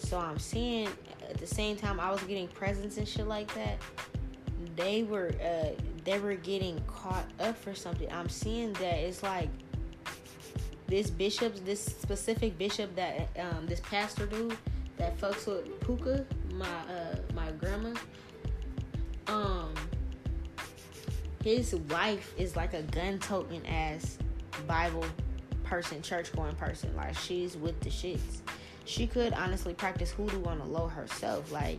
So I'm seeing at the same time I was getting presents and shit like that. They were uh, they were getting caught up for something. I'm seeing that it's like this bishop, this specific bishop that um, this pastor dude that fucks with Puka, my uh, my grandma um his wife is like a gun toting ass Bible person, church going person. Like she's with the shits. She could honestly practice hoodoo on the low herself, like,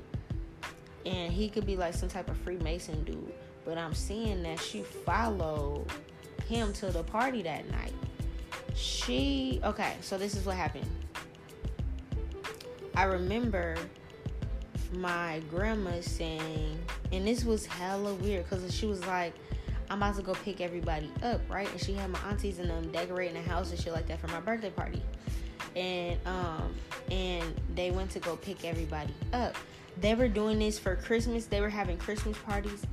and he could be like some type of Freemason dude. But I'm seeing that she followed him to the party that night. She okay, so this is what happened. I remember my grandma saying, and this was hella weird because she was like, I'm about to go pick everybody up, right? And she had my aunties and them decorating the house and shit like that for my birthday party. And um and they went to go pick everybody up. They were doing this for Christmas. They were having Christmas parties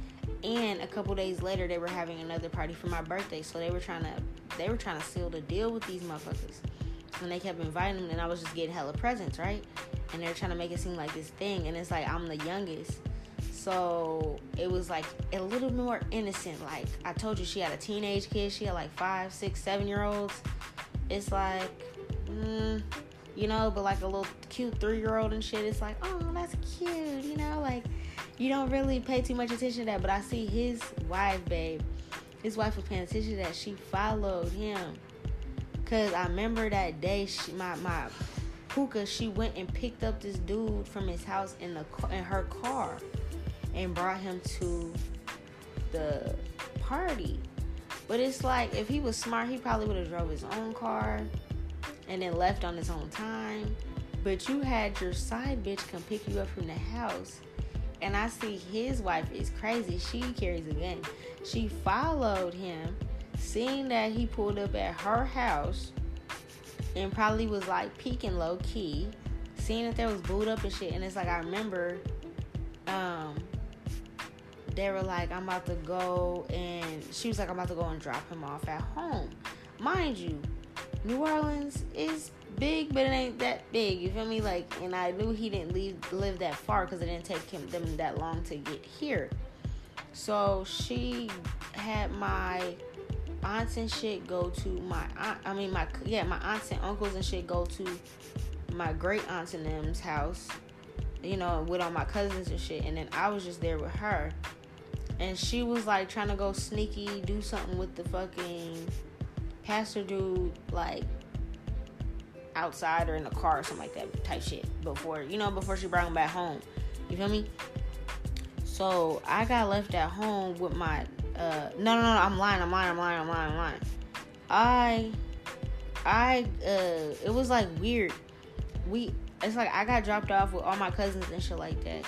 and a couple days later they were having another party for my birthday. So they were trying to they were trying to seal the deal with these motherfuckers. And they kept inviting them and I was just getting hella presents, right? and they're trying to make it seem like this thing and it's like i'm the youngest so it was like a little more innocent like i told you she had a teenage kid she had like five six seven year olds it's like mm, you know but like a little cute three year old and shit it's like oh that's cute you know like you don't really pay too much attention to that, but I see his wife, babe. His wife was paying attention to that. She followed him. Cause I remember that day, she, my my Puka, she went and picked up this dude from his house in the in her car, and brought him to the party. But it's like if he was smart, he probably would have drove his own car and then left on his own time. But you had your side bitch come pick you up from the house and I see his wife is crazy. She carries a gun. She followed him, seeing that he pulled up at her house, and probably was like peeking low key, seeing that there was boot up and shit. And it's like I remember, um, they were like, "I'm about to go," and she was like, "I'm about to go and drop him off at home." Mind you, New Orleans is big, but it ain't that big. You feel me? Like, and I knew he didn't leave live that far because it didn't take him them that long to get here. So she had my aunts and shit go to my aunt. I mean, my yeah, my aunts and uncles and shit go to my great aunts and them's house. You know, with all my cousins and shit. And then I was just there with her. And she was like trying to go sneaky, do something with the fucking pastor dude, like outside or in the car or something like that type shit before you know before she brought him back home. You feel me? So I got left at home with my uh no no no I'm lying I'm lying I'm lying I'm lying I'm lying. I I uh it was like weird. We it's like I got dropped off with all my cousins and shit like that.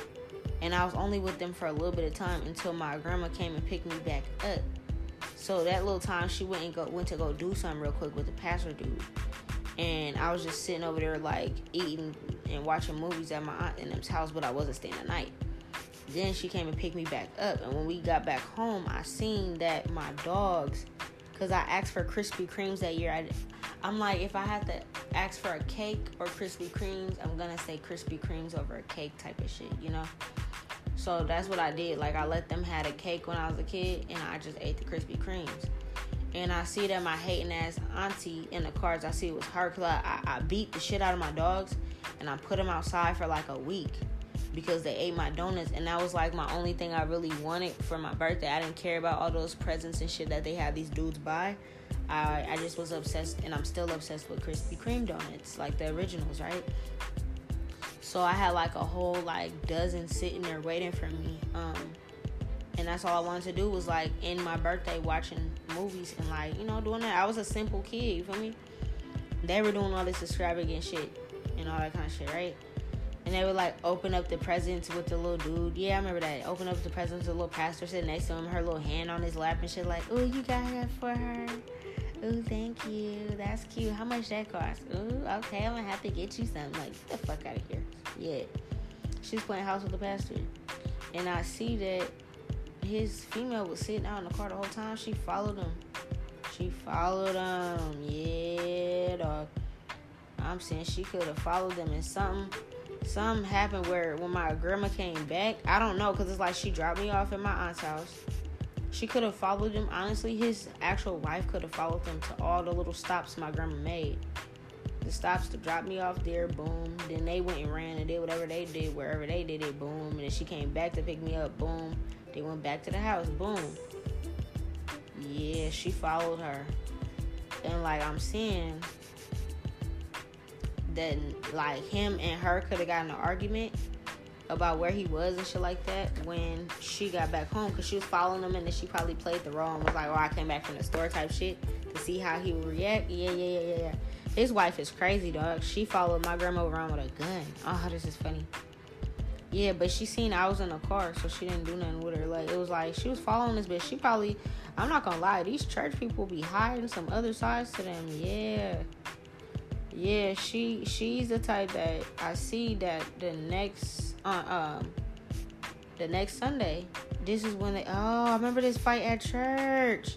And I was only with them for a little bit of time until my grandma came and picked me back up. So that little time she went and go went to go do something real quick with the pastor dude and I was just sitting over there like eating and watching movies at my aunt and them's house, but I wasn't staying the night. Then she came and picked me back up, and when we got back home, I seen that my dogs, cause I asked for Krispy Kremes that year. I, I'm like, if I had to ask for a cake or Krispy Kremes, I'm gonna say Krispy Kremes over a cake type of shit, you know. So that's what I did. Like I let them had a cake when I was a kid, and I just ate the Krispy Kremes and I see that my hating ass auntie in the cards, I see it was her because I, I, beat the shit out of my dogs and I put them outside for like a week because they ate my donuts and that was like my only thing I really wanted for my birthday. I didn't care about all those presents and shit that they had these dudes buy. I, I just was obsessed and I'm still obsessed with Krispy Kreme donuts, like the originals, right? So I had like a whole like dozen sitting there waiting for me. Um, and that's all I wanted to do was like end my birthday watching movies and like you know doing that. I was a simple kid, you feel me? They were doing all this extravagant shit and all that kind of shit, right? And they would like open up the presents with the little dude. Yeah, I remember that. Open up the presents, the little pastor sitting next to him, her little hand on his lap and shit. Like, oh, you got that for her. Oh, thank you. That's cute. How much that cost? Ooh, okay. I'm gonna have to get you something. Like, get the fuck out of here. Yeah. She's playing house with the pastor, and I see that his female was sitting out in the car the whole time. She followed him. She followed him. Yeah, dog. I'm saying she could have followed them and something something happened where when my grandma came back, I don't know because it's like she dropped me off at my aunt's house. She could have followed him. Honestly, his actual wife could have followed them to all the little stops my grandma made. The stops to drop me off there, boom. Then they went and ran and did whatever they did wherever they did it, boom. And then she came back to pick me up, boom. They went back to the house. Boom. Yeah, she followed her. And like I'm seeing that like him and her could have gotten an argument about where he was and shit like that when she got back home because she was following him and then she probably played the role and was like, "Oh, I came back from the store" type shit to see how he would react. Yeah, yeah, yeah, yeah, yeah. His wife is crazy, dog. She followed my grandma around with a gun. Oh, this is funny. Yeah, but she seen I was in the car, so she didn't do nothing with her. Like it was like she was following this bitch. She probably, I'm not gonna lie, these church people be hiding some other sides to them. Yeah, yeah. She she's the type that I see that the next uh, um the next Sunday. This is when they. Oh, I remember this fight at church.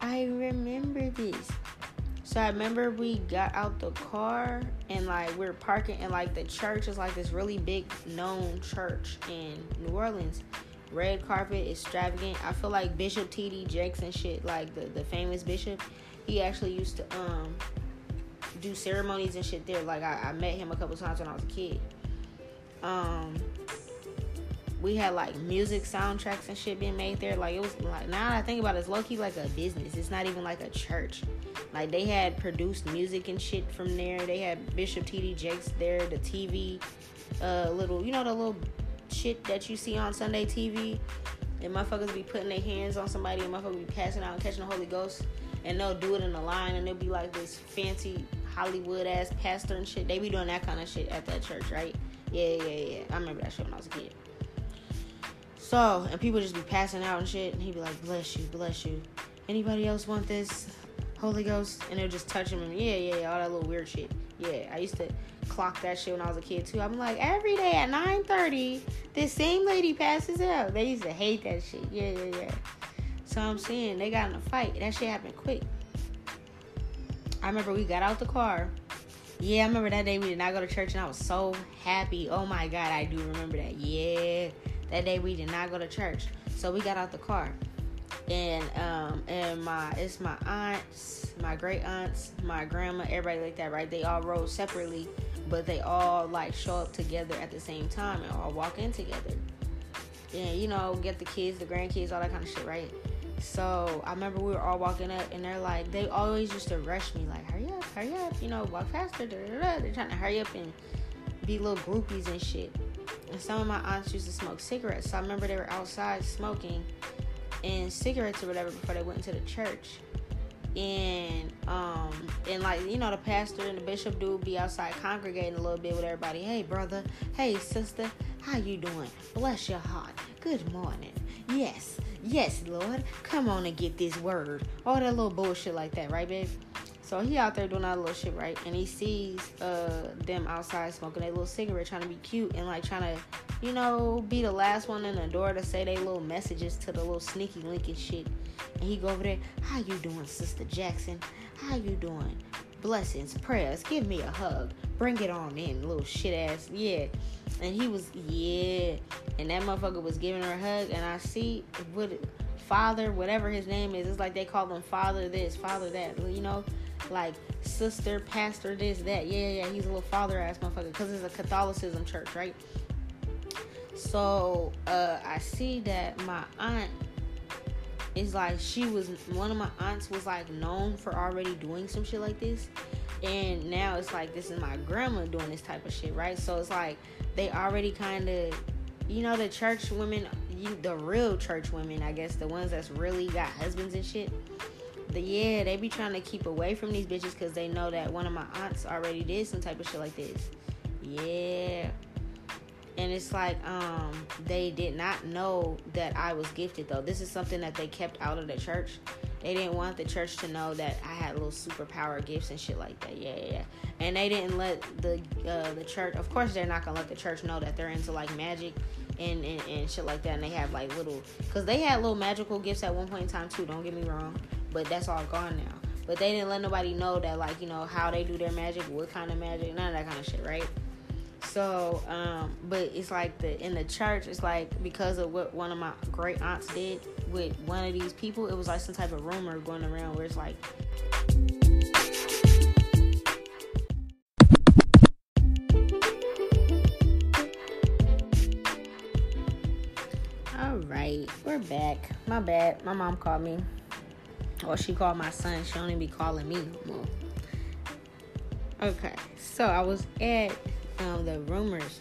I remember this. So I remember we got out the car and like we are parking and like the church is like this really big known church in New Orleans. Red carpet, extravagant. I feel like Bishop T.D. Jakes and shit, like the, the famous bishop, he actually used to um do ceremonies and shit there. Like I, I met him a couple times when I was a kid. Um we had like music soundtracks and shit being made there. Like it was like now that I think about it, it's low key like a business. It's not even like a church. Like they had produced music and shit from there. They had Bishop T.D. Jakes there, the TV, uh, little you know the little shit that you see on Sunday TV. And motherfuckers be putting their hands on somebody and motherfuckers be passing out and catching the Holy Ghost. And they'll do it in a line and they'll be like this fancy Hollywood ass pastor and shit. They be doing that kind of shit at that church, right? Yeah, yeah, yeah. I remember that shit when I was a kid. So, and people just be passing out and shit, and he'd be like, bless you, bless you. Anybody else want this? Holy Ghost? And they'll just touch him and yeah, yeah, yeah, all that little weird shit. Yeah, I used to clock that shit when I was a kid too. I'm like, every day at 9.30, this same lady passes out. They used to hate that shit. Yeah, yeah, yeah. So I'm saying they got in a fight. That shit happened quick. I remember we got out the car. Yeah, I remember that day we did not go to church and I was so happy. Oh my God, I do remember that. Yeah that day we did not go to church, so we got out the car, and um and my it's my aunts, my great aunts, my grandma, everybody like that, right? They all rode separately, but they all like show up together at the same time and all walk in together. And you know, get the kids, the grandkids, all that kind of shit, right? So I remember we were all walking up, and they're like, they always used to rush me, like, hurry up, hurry up, you know, walk faster. Da, da, da. They're trying to hurry up and be little groupies and shit. And some of my aunts used to smoke cigarettes. So I remember they were outside smoking and cigarettes or whatever before they went into the church. And um and like you know the pastor and the bishop do be outside congregating a little bit with everybody. Hey brother, hey sister, how you doing? Bless your heart. Good morning. Yes, yes, Lord. Come on and get this word. All that little bullshit like that, right, babe? So he out there doing all that little shit, right? And he sees uh them outside smoking a little cigarette, trying to be cute and like trying to, you know, be the last one in the door to say they little messages to the little sneaky link and shit. And he go over there, how you doing, Sister Jackson? How you doing? Blessings, prayers, give me a hug. Bring it on in, little shit ass. Yeah. And he was, yeah. And that motherfucker was giving her a hug. And I see what father, whatever his name is, it's like they call him father this, father that, you know? like sister, pastor, this, that. Yeah, yeah, he's a little father ass motherfucker because it's a Catholicism church, right? So uh, I see that my aunt is like she was one of my aunts was like known for already doing some shit like this, and now it's like this is my grandma doing this type of shit, right? So it's like they already kind of, you know, the church women, the real church women, I guess, the ones that's really got husbands and shit the yeah, they be trying to keep away from these bitches because they know that one of my aunts already did some type of shit like this. Yeah. And it's like, um, they did not know that I was gifted though. This is something that they kept out of the church. They didn't want the church to know that I had little superpower gifts and shit like that. Yeah, yeah. And they didn't let the uh, the church. Of course, they're not gonna let the church know that they're into like magic and, and, and shit like that. And they have like little, cause they had little magical gifts at one point in time too. Don't get me wrong but that's all gone now. But they didn't let nobody know that, like, you know, how they do their magic, what kind of magic, none of that kind of shit, right? So, um, but it's like the in the church, it's like because of what one of my great aunts did with one of these people, it was like some type of rumor going around where it's like. All right, we're back. My bad. My mom called me. Or she called my son. She only be calling me no more. Okay, so I was at um, the rumors.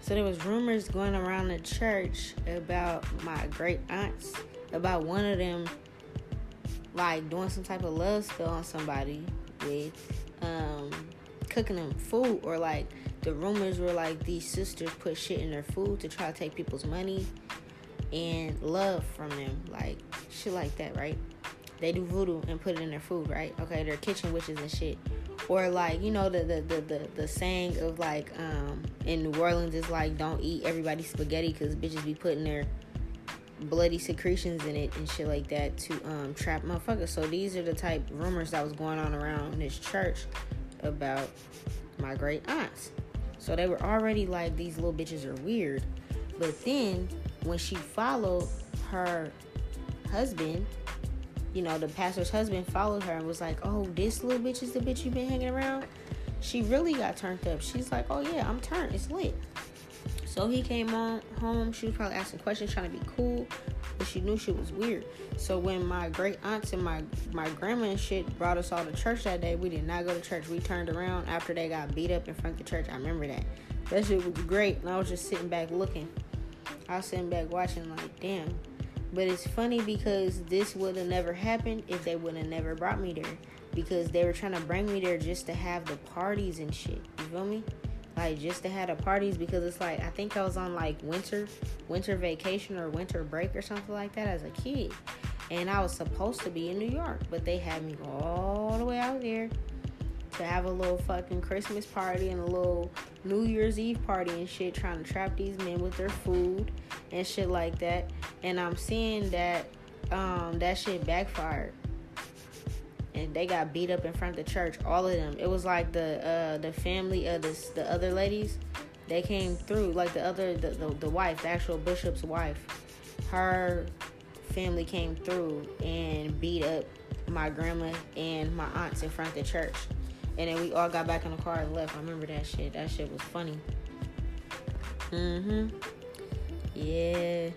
So there was rumors going around the church about my great aunts, about one of them like doing some type of love spell on somebody with um, cooking them food, or like the rumors were like these sisters put shit in their food to try to take people's money and love from them, like shit like that, right? they do voodoo and put it in their food, right? Okay, they're kitchen witches and shit. Or like, you know, the the the the, the saying of like um in New Orleans is like don't eat everybody's spaghetti because bitches be putting their bloody secretions in it and shit like that to um trap motherfuckers. So these are the type rumors that was going on around this church about my great aunts. So they were already like these little bitches are weird. But then when she followed her husband you know, the pastor's husband followed her and was like, "Oh, this little bitch is the bitch you've been hanging around." She really got turned up. She's like, "Oh yeah, I'm turned. It's lit." So he came on home. She was probably asking questions, trying to be cool, but she knew she was weird. So when my great aunts and my my grandma and shit brought us all to church that day, we did not go to church. We turned around after they got beat up in front of the church. I remember that. That shit was great, and I was just sitting back looking. I was sitting back watching, like, damn. But it's funny because this would have never happened if they would have never brought me there. Because they were trying to bring me there just to have the parties and shit. You feel me? like just to have the parties because it's like I think I was on like winter winter vacation or winter break or something like that as a kid. And I was supposed to be in New York, but they had me all the way out there to have a little fucking Christmas party and a little New Year's Eve party and shit, trying to trap these men with their food and shit like that. And I'm seeing that um, that shit backfired and they got beat up in front of the church. All of them. It was like the uh, the family of the the other ladies. They came through like the other the, the, the wife, the actual bishop's wife. Her family came through and beat up my grandma and my aunts in front of the church. And then we all got back in the car and left. I remember that shit. That shit was funny. Mm-hmm. Yeah.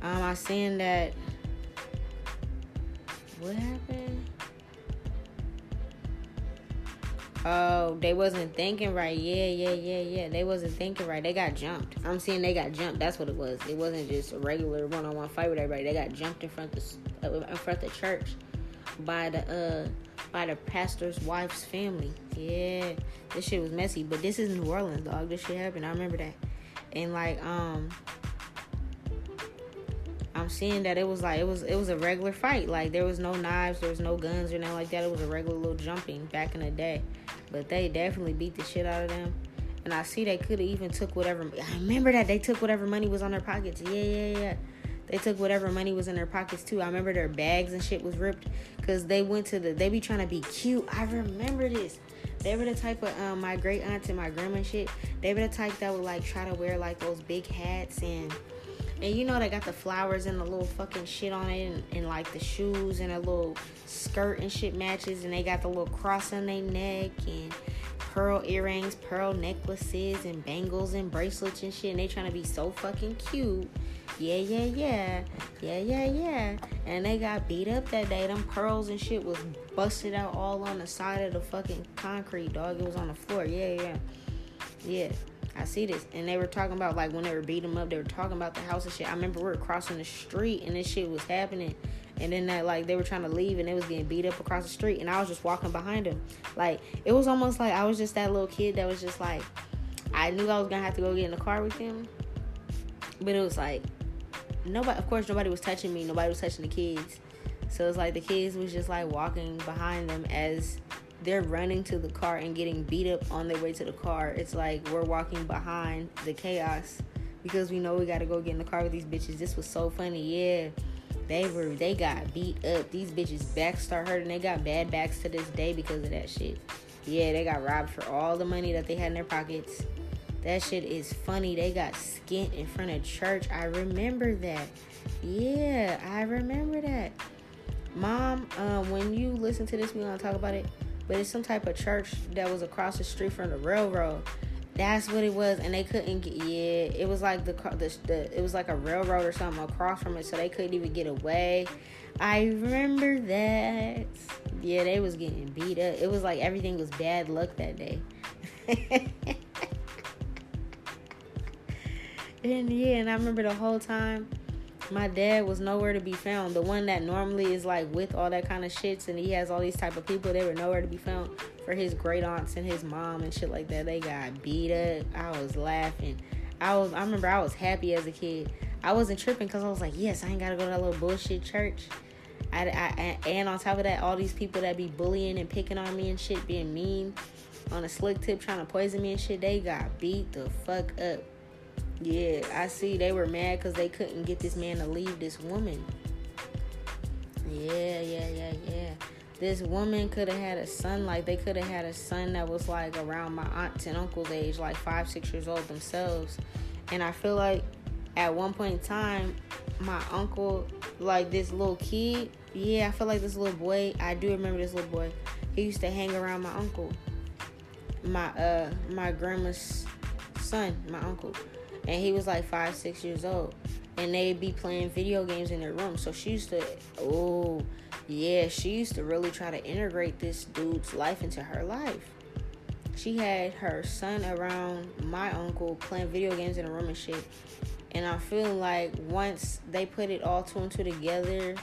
Um, I seen that. What happened? Oh, they wasn't thinking right. Yeah, yeah, yeah, yeah. They wasn't thinking right. They got jumped. I'm seeing they got jumped. That's what it was. It wasn't just a regular one-on-one fight with everybody. They got jumped in front of the, uh, in front of the church by the uh by the pastor's wife's family. Yeah, this shit was messy. But this is New Orleans, dog. This shit happened. I remember that. And like um I'm seeing that it was like it was it was a regular fight. Like there was no knives, there was no guns or nothing like that. It was a regular little jumping back in the day. But they definitely beat the shit out of them. And I see they could have even took whatever. I remember that they took whatever money was on their pockets. Yeah, yeah, yeah. They took whatever money was in their pockets too. I remember their bags and shit was ripped because they went to the. They be trying to be cute. I remember this. They were the type of um, my great aunts and my grandma and shit. They were the type that would like try to wear like those big hats and and you know they got the flowers and the little fucking shit on it and, and, like the shoes and a little skirt and shit matches and they got the little cross on their neck and pearl earrings, pearl necklaces and bangles and bracelets and shit and they trying to be so fucking cute. Yeah, yeah, yeah. Yeah, yeah, yeah. And they got beat up that day. Them pearls and shit was busted out all on the side of the fucking concrete, dog. It was on the floor. Yeah, yeah. Yeah. I see this. And they were talking about like when they were beating them up, they were talking about the house and shit. I remember we were crossing the street and this shit was happening. And then that like they were trying to leave and they was getting beat up across the street and I was just walking behind them. Like it was almost like I was just that little kid that was just like I knew I was gonna have to go get in the car with him. But it was like nobody of course nobody was touching me, nobody was touching the kids. So it's like the kids was just like walking behind them as they're running to the car and getting beat up on their way to the car. It's like we're walking behind the chaos because we know we gotta go get in the car with these bitches. This was so funny, yeah. They were they got beat up. These bitches backs start hurting. They got bad backs to this day because of that shit. Yeah, they got robbed for all the money that they had in their pockets. That shit is funny. They got skint in front of church. I remember that. Yeah, I remember that. Mom, um, when you listen to this, we gonna talk about it but it's some type of church that was across the street from the railroad. That's what it was, and they couldn't get. Yeah, it was like the, the, the it was like a railroad or something across from it, so they couldn't even get away. I remember that. Yeah, they was getting beat up. It was like everything was bad luck that day. yeah, and I remember the whole time my dad was nowhere to be found. The one that normally is like with all that kind of shits and he has all these type of people, they were nowhere to be found. For his great aunts and his mom and shit like that, they got beat up. I was laughing. I was. I remember I was happy as a kid. I wasn't tripping because I was like, yes, I ain't gotta go to that little bullshit church. I, I, and on top of that, all these people that be bullying and picking on me and shit, being mean on a slick tip, trying to poison me and shit, they got beat the fuck up. Yeah, I see they were mad because they couldn't get this man to leave this woman. Yeah, yeah, yeah, yeah. This woman could have had a son, like they could have had a son that was like around my aunts and uncle's age, like five, six years old themselves. And I feel like at one point in time, my uncle, like this little kid, yeah, I feel like this little boy, I do remember this little boy. He used to hang around my uncle, my uh, my grandma's son, my uncle and he was like five, six years old, and they'd be playing video games in their room. So she used to, oh, yeah, she used to really try to integrate this dude's life into her life. She had her son around my uncle playing video games in the room and shit. And I feel like once they put it all two and two together,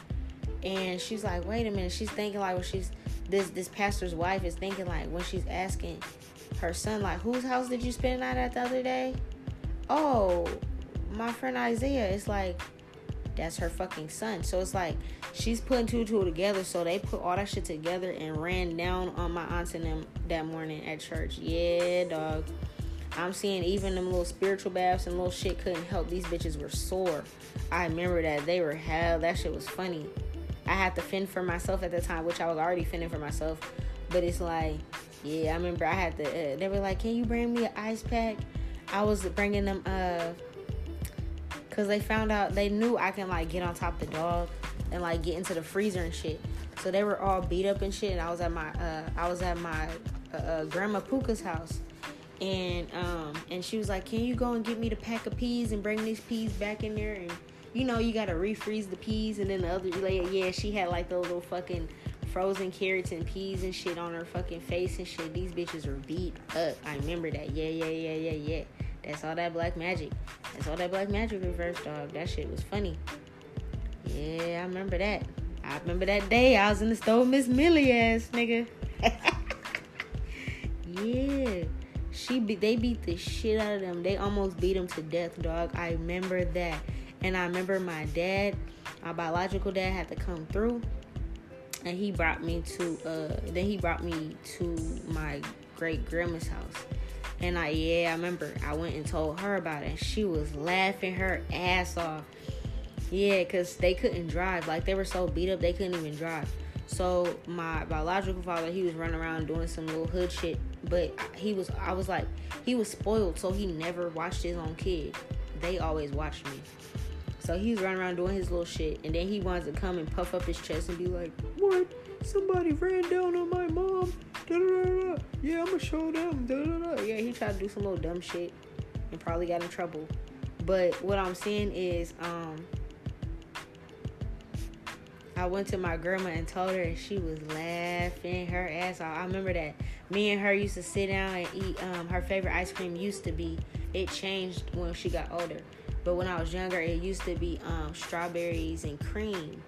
and she's like, wait a minute, she's thinking like when she's this this pastor's wife is thinking like when she's asking her son like, whose house did you spend the night at the other day? Oh, my friend Isaiah. It's like that's her fucking son. So it's like she's putting two two together. So they put all that shit together and ran down on my aunts and them that morning at church. Yeah, dog. I'm seeing even them little spiritual baths and little shit couldn't help. These bitches were sore. I remember that they were hell. That shit was funny. I had to fend for myself at the time, which I was already fending for myself. But it's like, yeah, I remember I had to. Uh, they were like, "Can you bring me an ice pack?" I was bringing them uh because they found out they knew I can like get on top of the dog and like get into the freezer and shit. So they were all beat up and shit. And I was at my uh, I was at my uh, uh, grandma Puka's house, and um and she was like, "Can you go and get me the pack of peas and bring these peas back in there?" And you know you gotta refreeze the peas, and then the other like yeah, she had like those little fucking frozen carrots and peas and shit on her fucking face and shit. These bitches were beat up. I remember that. Yeah, yeah, yeah, yeah, yeah. That's all that black magic. That's all that black magic reverse dog. That shit was funny. Yeah, I remember that. I remember that day I was in the store Miss Millie ass nigga. yeah. She be, they beat the shit out of them. They almost beat them to death, dog. I remember that. And I remember my dad, my biological dad had to come through and he brought me to uh then he brought me to my great grandma's house and I yeah, I remember I went and told her about it. She was laughing her ass off. Yeah, cause they couldn't drive. Like they were so beat up they couldn't even drive. So my biological father, he was running around doing some little hood shit. But he was, I was like, he was spoiled, so he never watched his own kid. They always watched me. So he's running around doing his little shit, and then he wants to come and puff up his chest and be like, "What? Somebody ran down on my mom? Da-da-da-da. Yeah, I'm gonna show them. Da-da-da. Yeah, he tried to do some little dumb shit and probably got in trouble. But what I'm saying is, um, I went to my grandma and told her, and she was laughing her ass off. I remember that me and her used to sit down and eat. Um, her favorite ice cream used to be. It changed when she got older, but when I was younger, it used to be um, strawberries and cream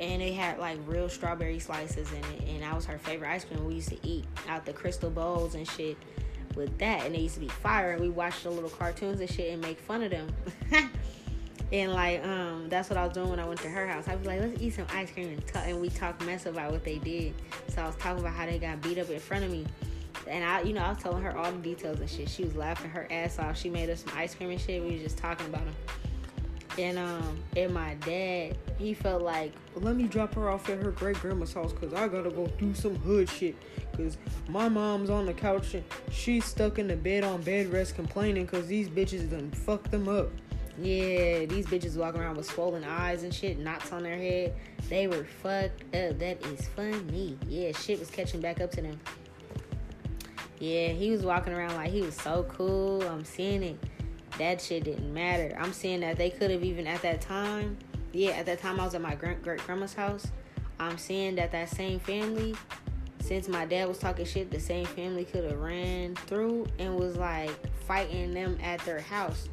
and it had like real strawberry slices in it and that was her favorite ice cream we used to eat out the crystal bowls and shit with that and they used to be fire and we watched the little cartoons and shit and make fun of them and like um that's what i was doing when i went to her house i was like let's eat some ice cream and, talk, and we talked mess about what they did so i was talking about how they got beat up in front of me and I, you know, I was telling her all the details and shit. She was laughing her ass off. She made us some ice cream and shit. We was just talking about them and um and my dad he felt like let me drop her off at her great grandma's house because i gotta go do some hood shit because my mom's on the couch and she's stuck in the bed on bed rest complaining because these bitches done fucked them up. Yeah these bitches walking around with swollen eyes and shit knots on their head. They were fucked up. That is funny. Yeah shit was catching back up to them. Yeah he was walking around like he was so cool. I'm seeing it that shit didn't matter. I'm saying that they could have even at that time, yeah, at that time I was at my great great grandma's house. I'm saying that that same family, since my dad was talking shit, the same family could have ran through and was like fighting them at their house.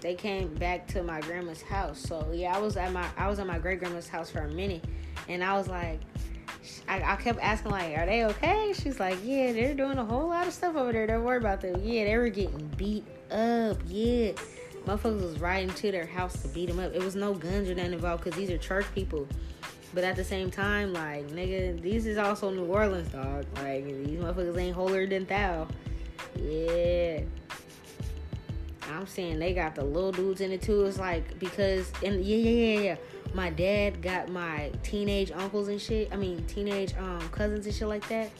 They came back to my grandma's house. So yeah, I was at my I was at my great grandma's house for a minute, and I was like, I, I, kept asking like, "Are they okay?" She's like, "Yeah, they're doing a whole lot of stuff over there. Don't worry about them. Yeah, they were getting beat up. Yeah, motherfuckers was riding to their house to beat them up. It was no guns or nothing involved because these are church people. But at the same time, like nigga, these is also New Orleans, dog. Like these motherfuckers ain't holier than thou. Yeah. I'm saying they got the little dudes in it too. It's like because and yeah yeah yeah yeah. My dad got my teenage uncles and shit. I mean teenage um cousins and shit like that.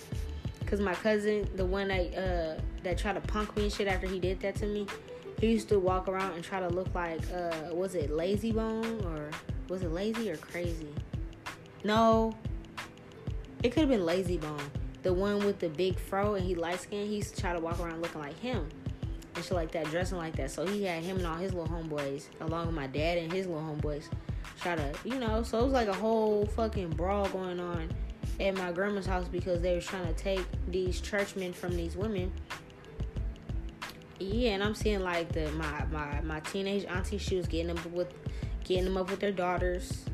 Cause my cousin, the one that uh that tried to punk me and shit after he did that to me, he used to walk around and try to look like uh was it Layzie Bone or was it Layzie or Krayzie? No. It could have been Layzie Bone. The one with the big fro and he light skinned, he used to try to walk around looking like him. and shit like that, dressing like that. So he had him and all his little homeboys, along with my dad and his little homeboys, try to, you know. So it was like a whole fucking brawl going on at my grandma's house because they were trying to take these churchmen from these women. Yeah, and I'm seeing like the my my my teenage auntie, she was getting them with getting them up with their daughters.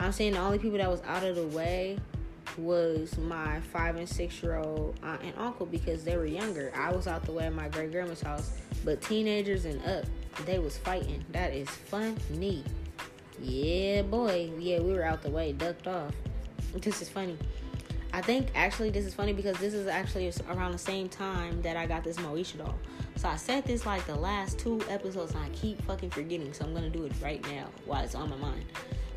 I'm saying the only people that was out of the way was my five and six year old aunt and uncle because they were younger. I was out the way at my great grandma's house, but teenagers and up, they was fighting. That is funny. Yeah, boy. Yeah, we were out the way, ducked off. This is funny. I think actually this is funny because this is actually around the same time that I got this Moesha doll. So I said this like the last two episodes and I keep fucking forgetting. So I'm gonna do it right now while it's on my mind.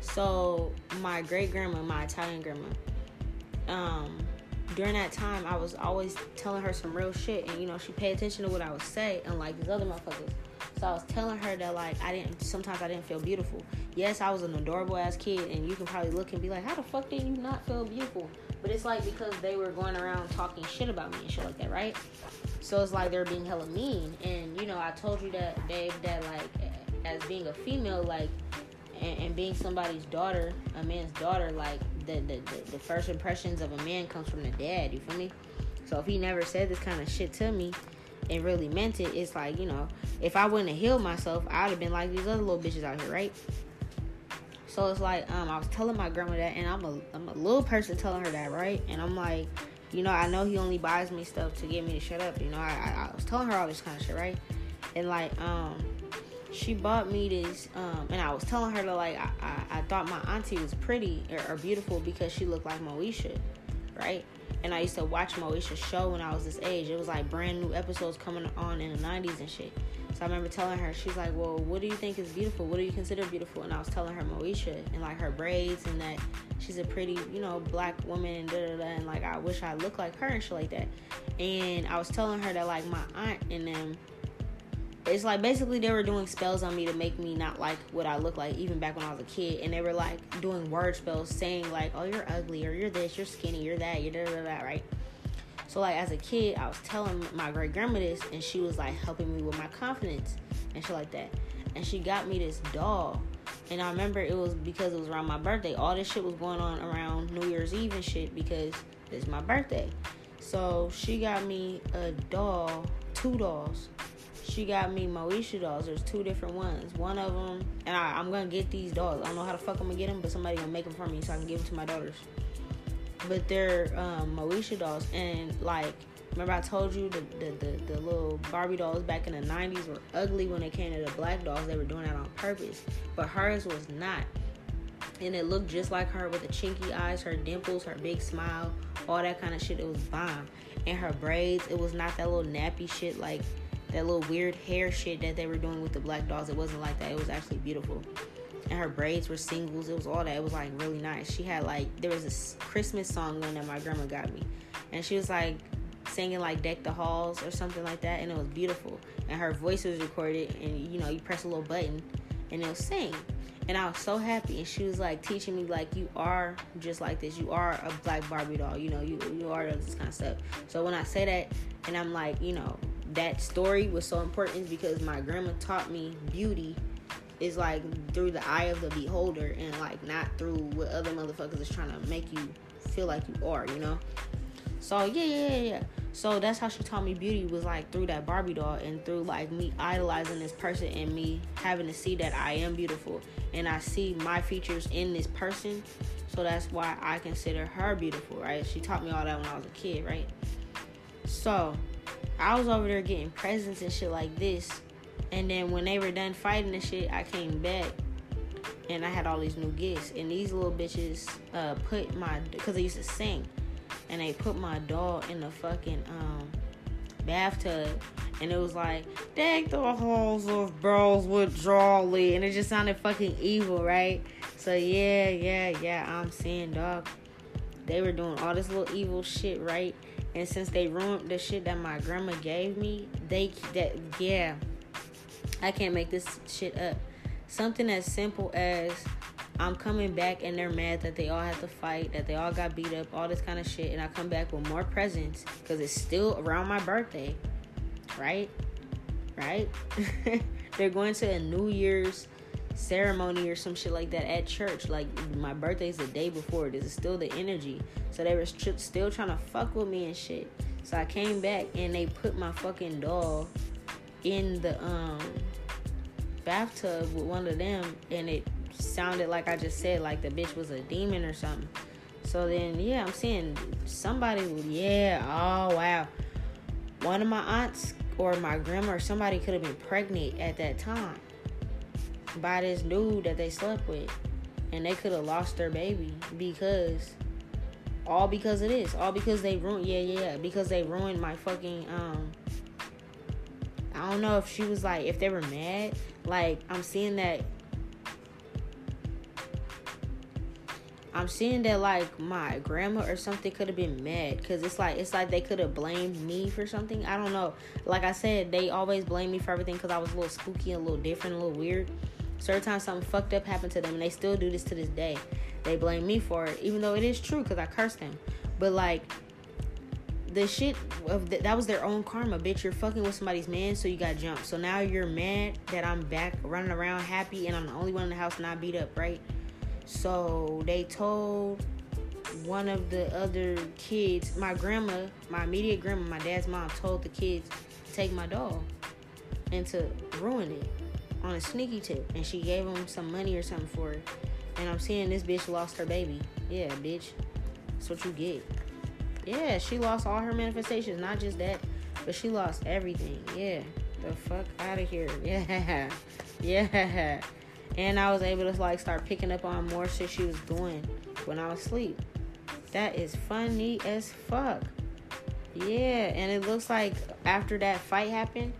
So my great grandma, my Italian grandma, um, during that time I was always telling her some real shit and you know she paid attention to what I would say unlike these other motherfuckers. So I was telling her that like I didn't sometimes I didn't feel beautiful. Yes, I was an adorable ass kid and you can probably look and be like, How the fuck did you not feel beautiful? But it's like because they were going around talking shit about me and shit like that, right? So it's like they're being hella mean. And you know, I told you that Dave that like as being a female, like and, and being somebody's daughter, a man's daughter, like the, the, the, the first impressions of a man comes from the dad, you feel me? So if he never said this kind of shit to me and really meant it, it's like, you know, if I wouldn't have healed myself, I'd have been like these other little bitches out here, right? So it's like um, I was telling my grandma that, and I'm a I'm a little person telling her that, right? And I'm like, you know, I know he only buys me stuff to get me to shut up. You know, I, I, I was telling her all this kind of shit, right? And like, um, she bought me this, um, and I was telling her to like I, I, I thought my auntie was pretty or, or, beautiful because she looked like Moesha, right? And I used to watch Moesha's show when I was this age. It was like brand new episodes coming on in the 90s and shit. So I remember telling her, she's like, Well, what do you think is beautiful? What do you consider beautiful? And I was telling her Moesha and like her braids and that she's a pretty, you know, black woman and da da da. And like, I wish I looked like her and shit like that. And I was telling her that like my aunt and them, it's like basically they were doing spells on me to make me not like what I look like even back when I was a kid. And they were like doing word spells saying like, Oh, you're ugly or you're this, you're skinny, you're that, you're da da da, right? So like as a kid, I was telling my great grandma this, and she was like helping me with my confidence and shit like that. And she got me this doll, and I remember it was because it was around my birthday. All this shit was going on around New Year's Eve and shit because it's my birthday. So she got me a doll, two dolls. She got me Moesha dolls. There's two different ones. One of them, and I, I'm gonna get these dolls. I don't know how the fuck I'm gonna get them, but somebody gonna make them for me so I can give them to my daughters but they're um, Moesha dolls. And like, remember I told you the, the, the, the, little Barbie dolls back in the 90s were ugly when it came to the black dolls. They were doing that on purpose. But hers was not. And it looked just like her with the chinky eyes, her dimples, her big smile, all that kind of shit. It was bomb. And her braids, it was not that little nappy shit like that little weird hair shit that they were doing with the black dolls. It wasn't like that. It was actually beautiful and her braids were singles. It was all that. It was like really nice. She had like there was this Christmas song one that my grandma got me, and she was like singing like "Deck the Halls" or something like that, and it was beautiful. And her voice was recorded, and you know you press a little button, and it'll sing. And I was so happy, and she was like teaching me like you are just like this. You are a black Barbie doll. You know you you are this kind of stuff. So when I say that, and I'm like you know that story was so important because my grandma taught me beauty is like through the eye of the beholder and like not through what other motherfuckers is trying to make you feel like you are, you know? So yeah, yeah, yeah. So that's how she taught me beauty was like through that Barbie doll and through like me idolizing this person and me having to see that I am beautiful and I see my features in this person. So that's why I consider her beautiful, right? She taught me all that when I was a kid, right? So I was over there getting presents and shit like this and then when they were done fighting and shit, I came back and I had all these new gifts. And these little bitches uh, put my, because they used to sing, and they put my doll in the fucking um, bathtub. And it was like, deck the halls of bros with Jolly. And it just sounded fucking evil, right? So yeah, yeah, yeah, I'm seeing, dog. They were doing all this little evil shit, right? And since they ruined the shit that my grandma gave me, they, that, yeah I can't make this shit up. Something as simple as I'm coming back and they're mad that they all had to fight, that they all got beat up, all this kind of shit, and I come back with more presents because it's still around my birthday, right? right? They're going to a New Year's ceremony or some shit like that at church. Like my birthday's the day before. This is still the energy. So they were st- still trying to fuck with me and shit. So I came back and they put my fucking doll in the um bathtub with one of them and it sounded like I just said like the bitch was a demon or something. So then yeah, I'm seeing somebody yeah, oh wow. One of my aunts or my grandma or somebody could have been pregnant at that time by this dude that they slept with. And they could have lost their baby because all because of this. All because they ruined yeah, yeah, because they ruined my fucking um I don't know if she was like if they were mad. Like I'm seeing that I'm seeing that like my grandma or something could have been mad because it's like it's like they could have blamed me for something. I don't know. Like I said, they always blame me for everything because I was a little spooky, a little different, a little weird. Certain times something fucked up happened to them, and they still do this to this day. They blame me for it, even though it is true because I cursed them. But like the shit of that was their own karma, bitch. You're fucking with somebody's man, so you got jumped. So now you're mad that I'm back running around happy, and I'm the only one in the house not beat up, right? So they told one of the other kids, my grandma, my immediate grandma, my dad's mom, told the kids take my dog and to ruin it on a sneaky tip. And she gave him some money or something for it. And I'm seeing this bitch lost her baby. Yeah, bitch. That's what you get. Yeah, she lost all her manifestations. Not just that, but she lost everything. Yeah. The fuck out of here. Yeah. Yeah and I was able to like start picking up on more shit she was doing when I was asleep. That is funny as fuck. Yeah, and it looks like after that fight happened,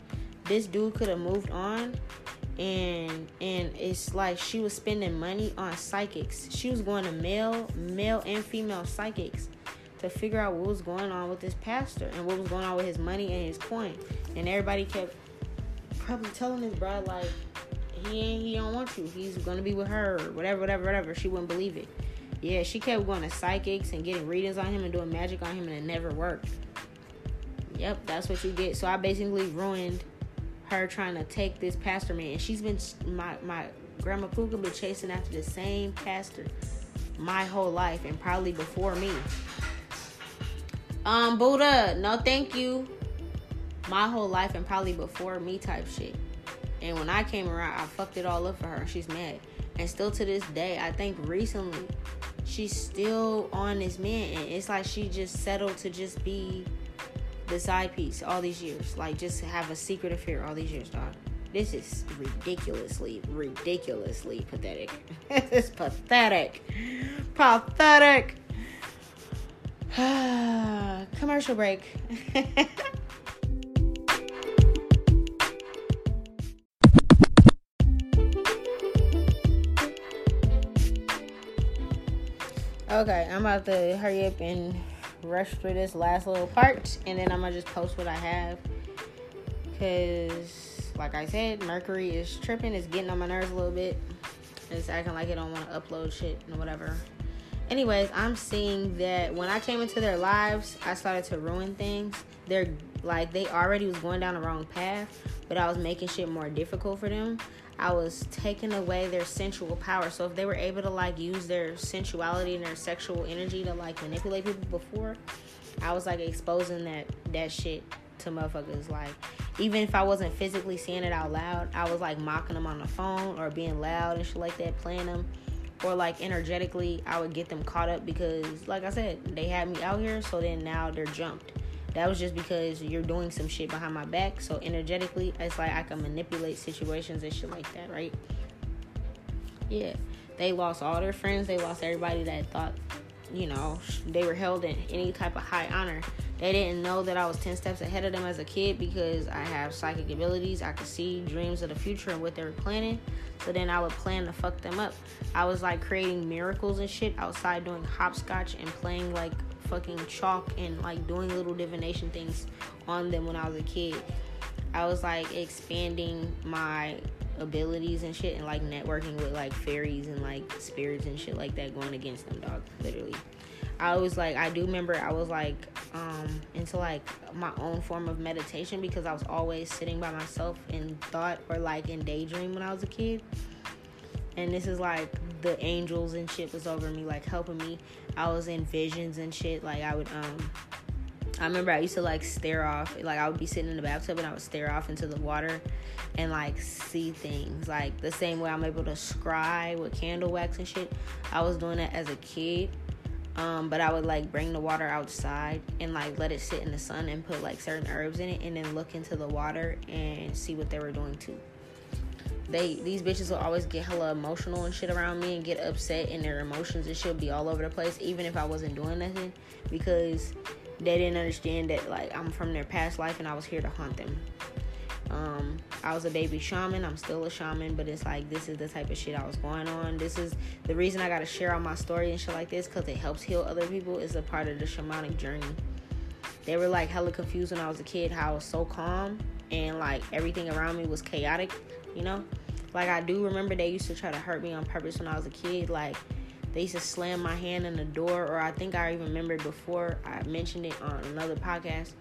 this dude could have moved on and and it's like she was spending money on psychics. She was going to male, male and female psychics to figure out what was going on with this pastor and what was going on with his money and his coin. And everybody kept probably telling this bride like he ain't he don't want you. He's gonna be with her, whatever, whatever, whatever. She wouldn't believe it. Yeah, she kept going to psychics and getting readings on him and doing magic on him, and it never worked. Yep, that's what you get. So I basically ruined her trying to take this pastor man. And she's been my my grandma Puka been chasing after the same pastor my whole life and probably before me. Um, Buddha, no thank you. My whole life and probably before me type shit. And when I came around, I fucked it all up for her. And she's mad. And still to this day, I think recently, she's still on this man. And it's like she just settled to just be the side piece all these years. Like, just have a secret affair all these years, dog. This is ridiculously, ridiculously pathetic. this is pathetic. Pathetic. Commercial break. Okay, I'm about to hurry up and rush through this last little part, and then I'm gonna just post what I have. Cause, like I said, Mercury is tripping. It's getting on my nerves a little bit. It's acting like it don't want to upload shit and whatever. Anyways, I'm seeing that when I came into their lives, I started to ruin things. They're like they already was going down the wrong path, but I was making shit more difficult for them. I was taking away their sensual power. So if they were able to like use their sensuality and their sexual energy to like manipulate people before, I was like exposing that that shit to motherfuckers. Like even if I wasn't physically saying it out loud, I was like mocking them on the phone or being loud and shit like that, playing them. Or like energetically, I would get them caught up because, like I said, they had me out here. So then now they're jumped that was just because you're doing some shit behind my back. So energetically, it's like I can manipulate situations and shit like that, right? Yeah. They lost all their friends. They lost everybody that thought, you know, they were held in any type of high honor. They didn't know that I was 10 steps ahead of them as a kid because I have psychic abilities. I could see dreams of the future and what they were planning. So then I would plan to fuck them up. I was like creating miracles and shit outside doing hopscotch and playing like fucking chalk and like doing little divination things on them when I was a kid. I was like expanding my abilities and shit and like networking with like fairies and like spirits and shit like that going against them, dog. Literally. I was like, I do remember I was like um, into like my own form of meditation because I was always sitting by myself in thought or like in daydream when I was a kid. And this is like the angels and shit was over me, like helping me. I was in visions and shit. Like I would um I remember I used to like stare off, like I would be sitting in the bathtub and I would stare off into the water and like see things. Like the same way I'm able to scry with candle wax and shit. I was doing that as a kid. Um, but I would like bring the water outside and like let it sit in the sun and put like certain herbs in it and then look into the water and see what they were doing too. They these bitches will always get hella emotional and shit around me and get upset and their emotions and shit be all over the place even if I wasn't doing nothing because they didn't understand that like I'm from their past life and I was here to haunt them. Um, I was a baby shaman. I'm still a shaman, but it's like this is the type of shit I was going on. This is the reason I gotta share all my story and shit like this because it helps heal other people. Is a part of the shamanic journey. They were like hella confused when I was a kid how I was so calm and like everything around me was chaotic, you know? Like I do remember they used to try to hurt me on purpose when I was a kid. Like they used to slam my hand in the door, or I think I even remember before I mentioned it on another podcast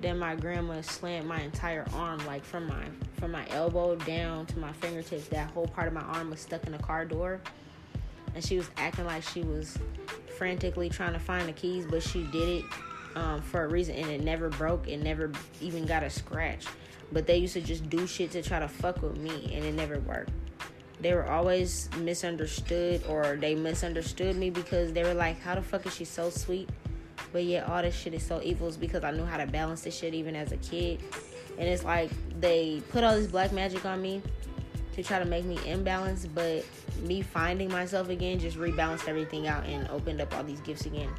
then my grandma slammed my entire arm, like from my from my elbow down to my fingertips. That whole part of my arm was stuck in the car door, and she was acting like she was frantically trying to find the keys, but she did it um, for a reason, and it never broke. It never even got a scratch. But they used to just do shit to try to fuck with me, and it never worked. They were always misunderstood, or they misunderstood me because they were like, "How the fuck is she so sweet?" But yet all this shit is so evil is because I knew how to balance this shit even as a kid. And it's like they put all this black magic on me to try to make me imbalanced, but me finding myself again just rebalanced everything out and opened up all these gifts again.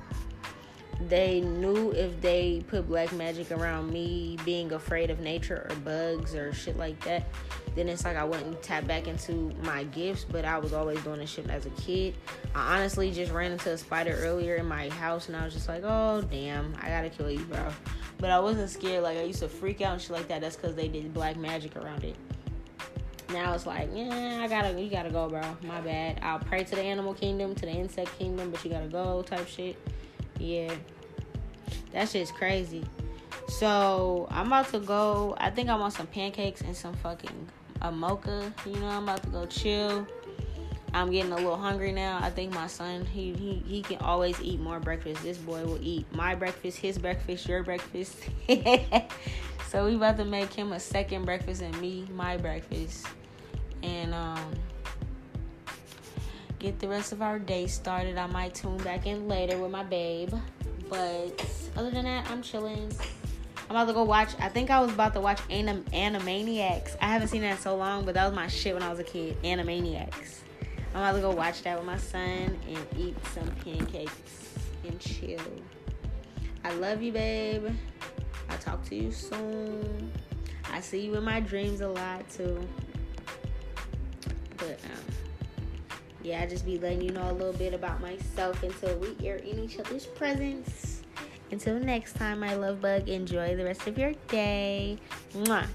They knew if they put black magic around me being afraid of nature or bugs or shit like that, then it's like I wouldn't tap back into my gifts, but I was always doing this shit as a kid. I honestly just ran into a spider earlier in my house and I was just like, oh damn, I gotta kill you, bro. But I wasn't scared. Like I used to freak out and shit like that. That's because they did black magic around it. Now it's like, yeah, I gotta, you gotta go, bro. My bad. I'll pray to the animal kingdom, to the insect kingdom, but you gotta go, type shit. Yeah, that shit's crazy. So I'm about to go. I think I want some pancakes and some fucking a mocha. You know, I'm about to go chill. I'm getting a little hungry now. I think my son, he he he can always eat more breakfast. This boy will eat my breakfast, his breakfast, your breakfast. so we about to make him a second breakfast and me my breakfast. And um get the rest of our day started. I might tune back in later with my babe. But other than that, I'm chilling. I'm about to go watch. I think I was about to watch Anim- Animaniacs. I haven't seen that so long, but that was my shit when I was a kid. Animaniacs. I'm about to go watch that with my son and eat some pancakes and chill. I love you, babe. I'll talk to you soon. I see you in my dreams a lot too. But um, yeah, I just be letting you know a little bit about myself until we are in each other's presence. Until next time, my love bug, enjoy the rest of your day. Mwah.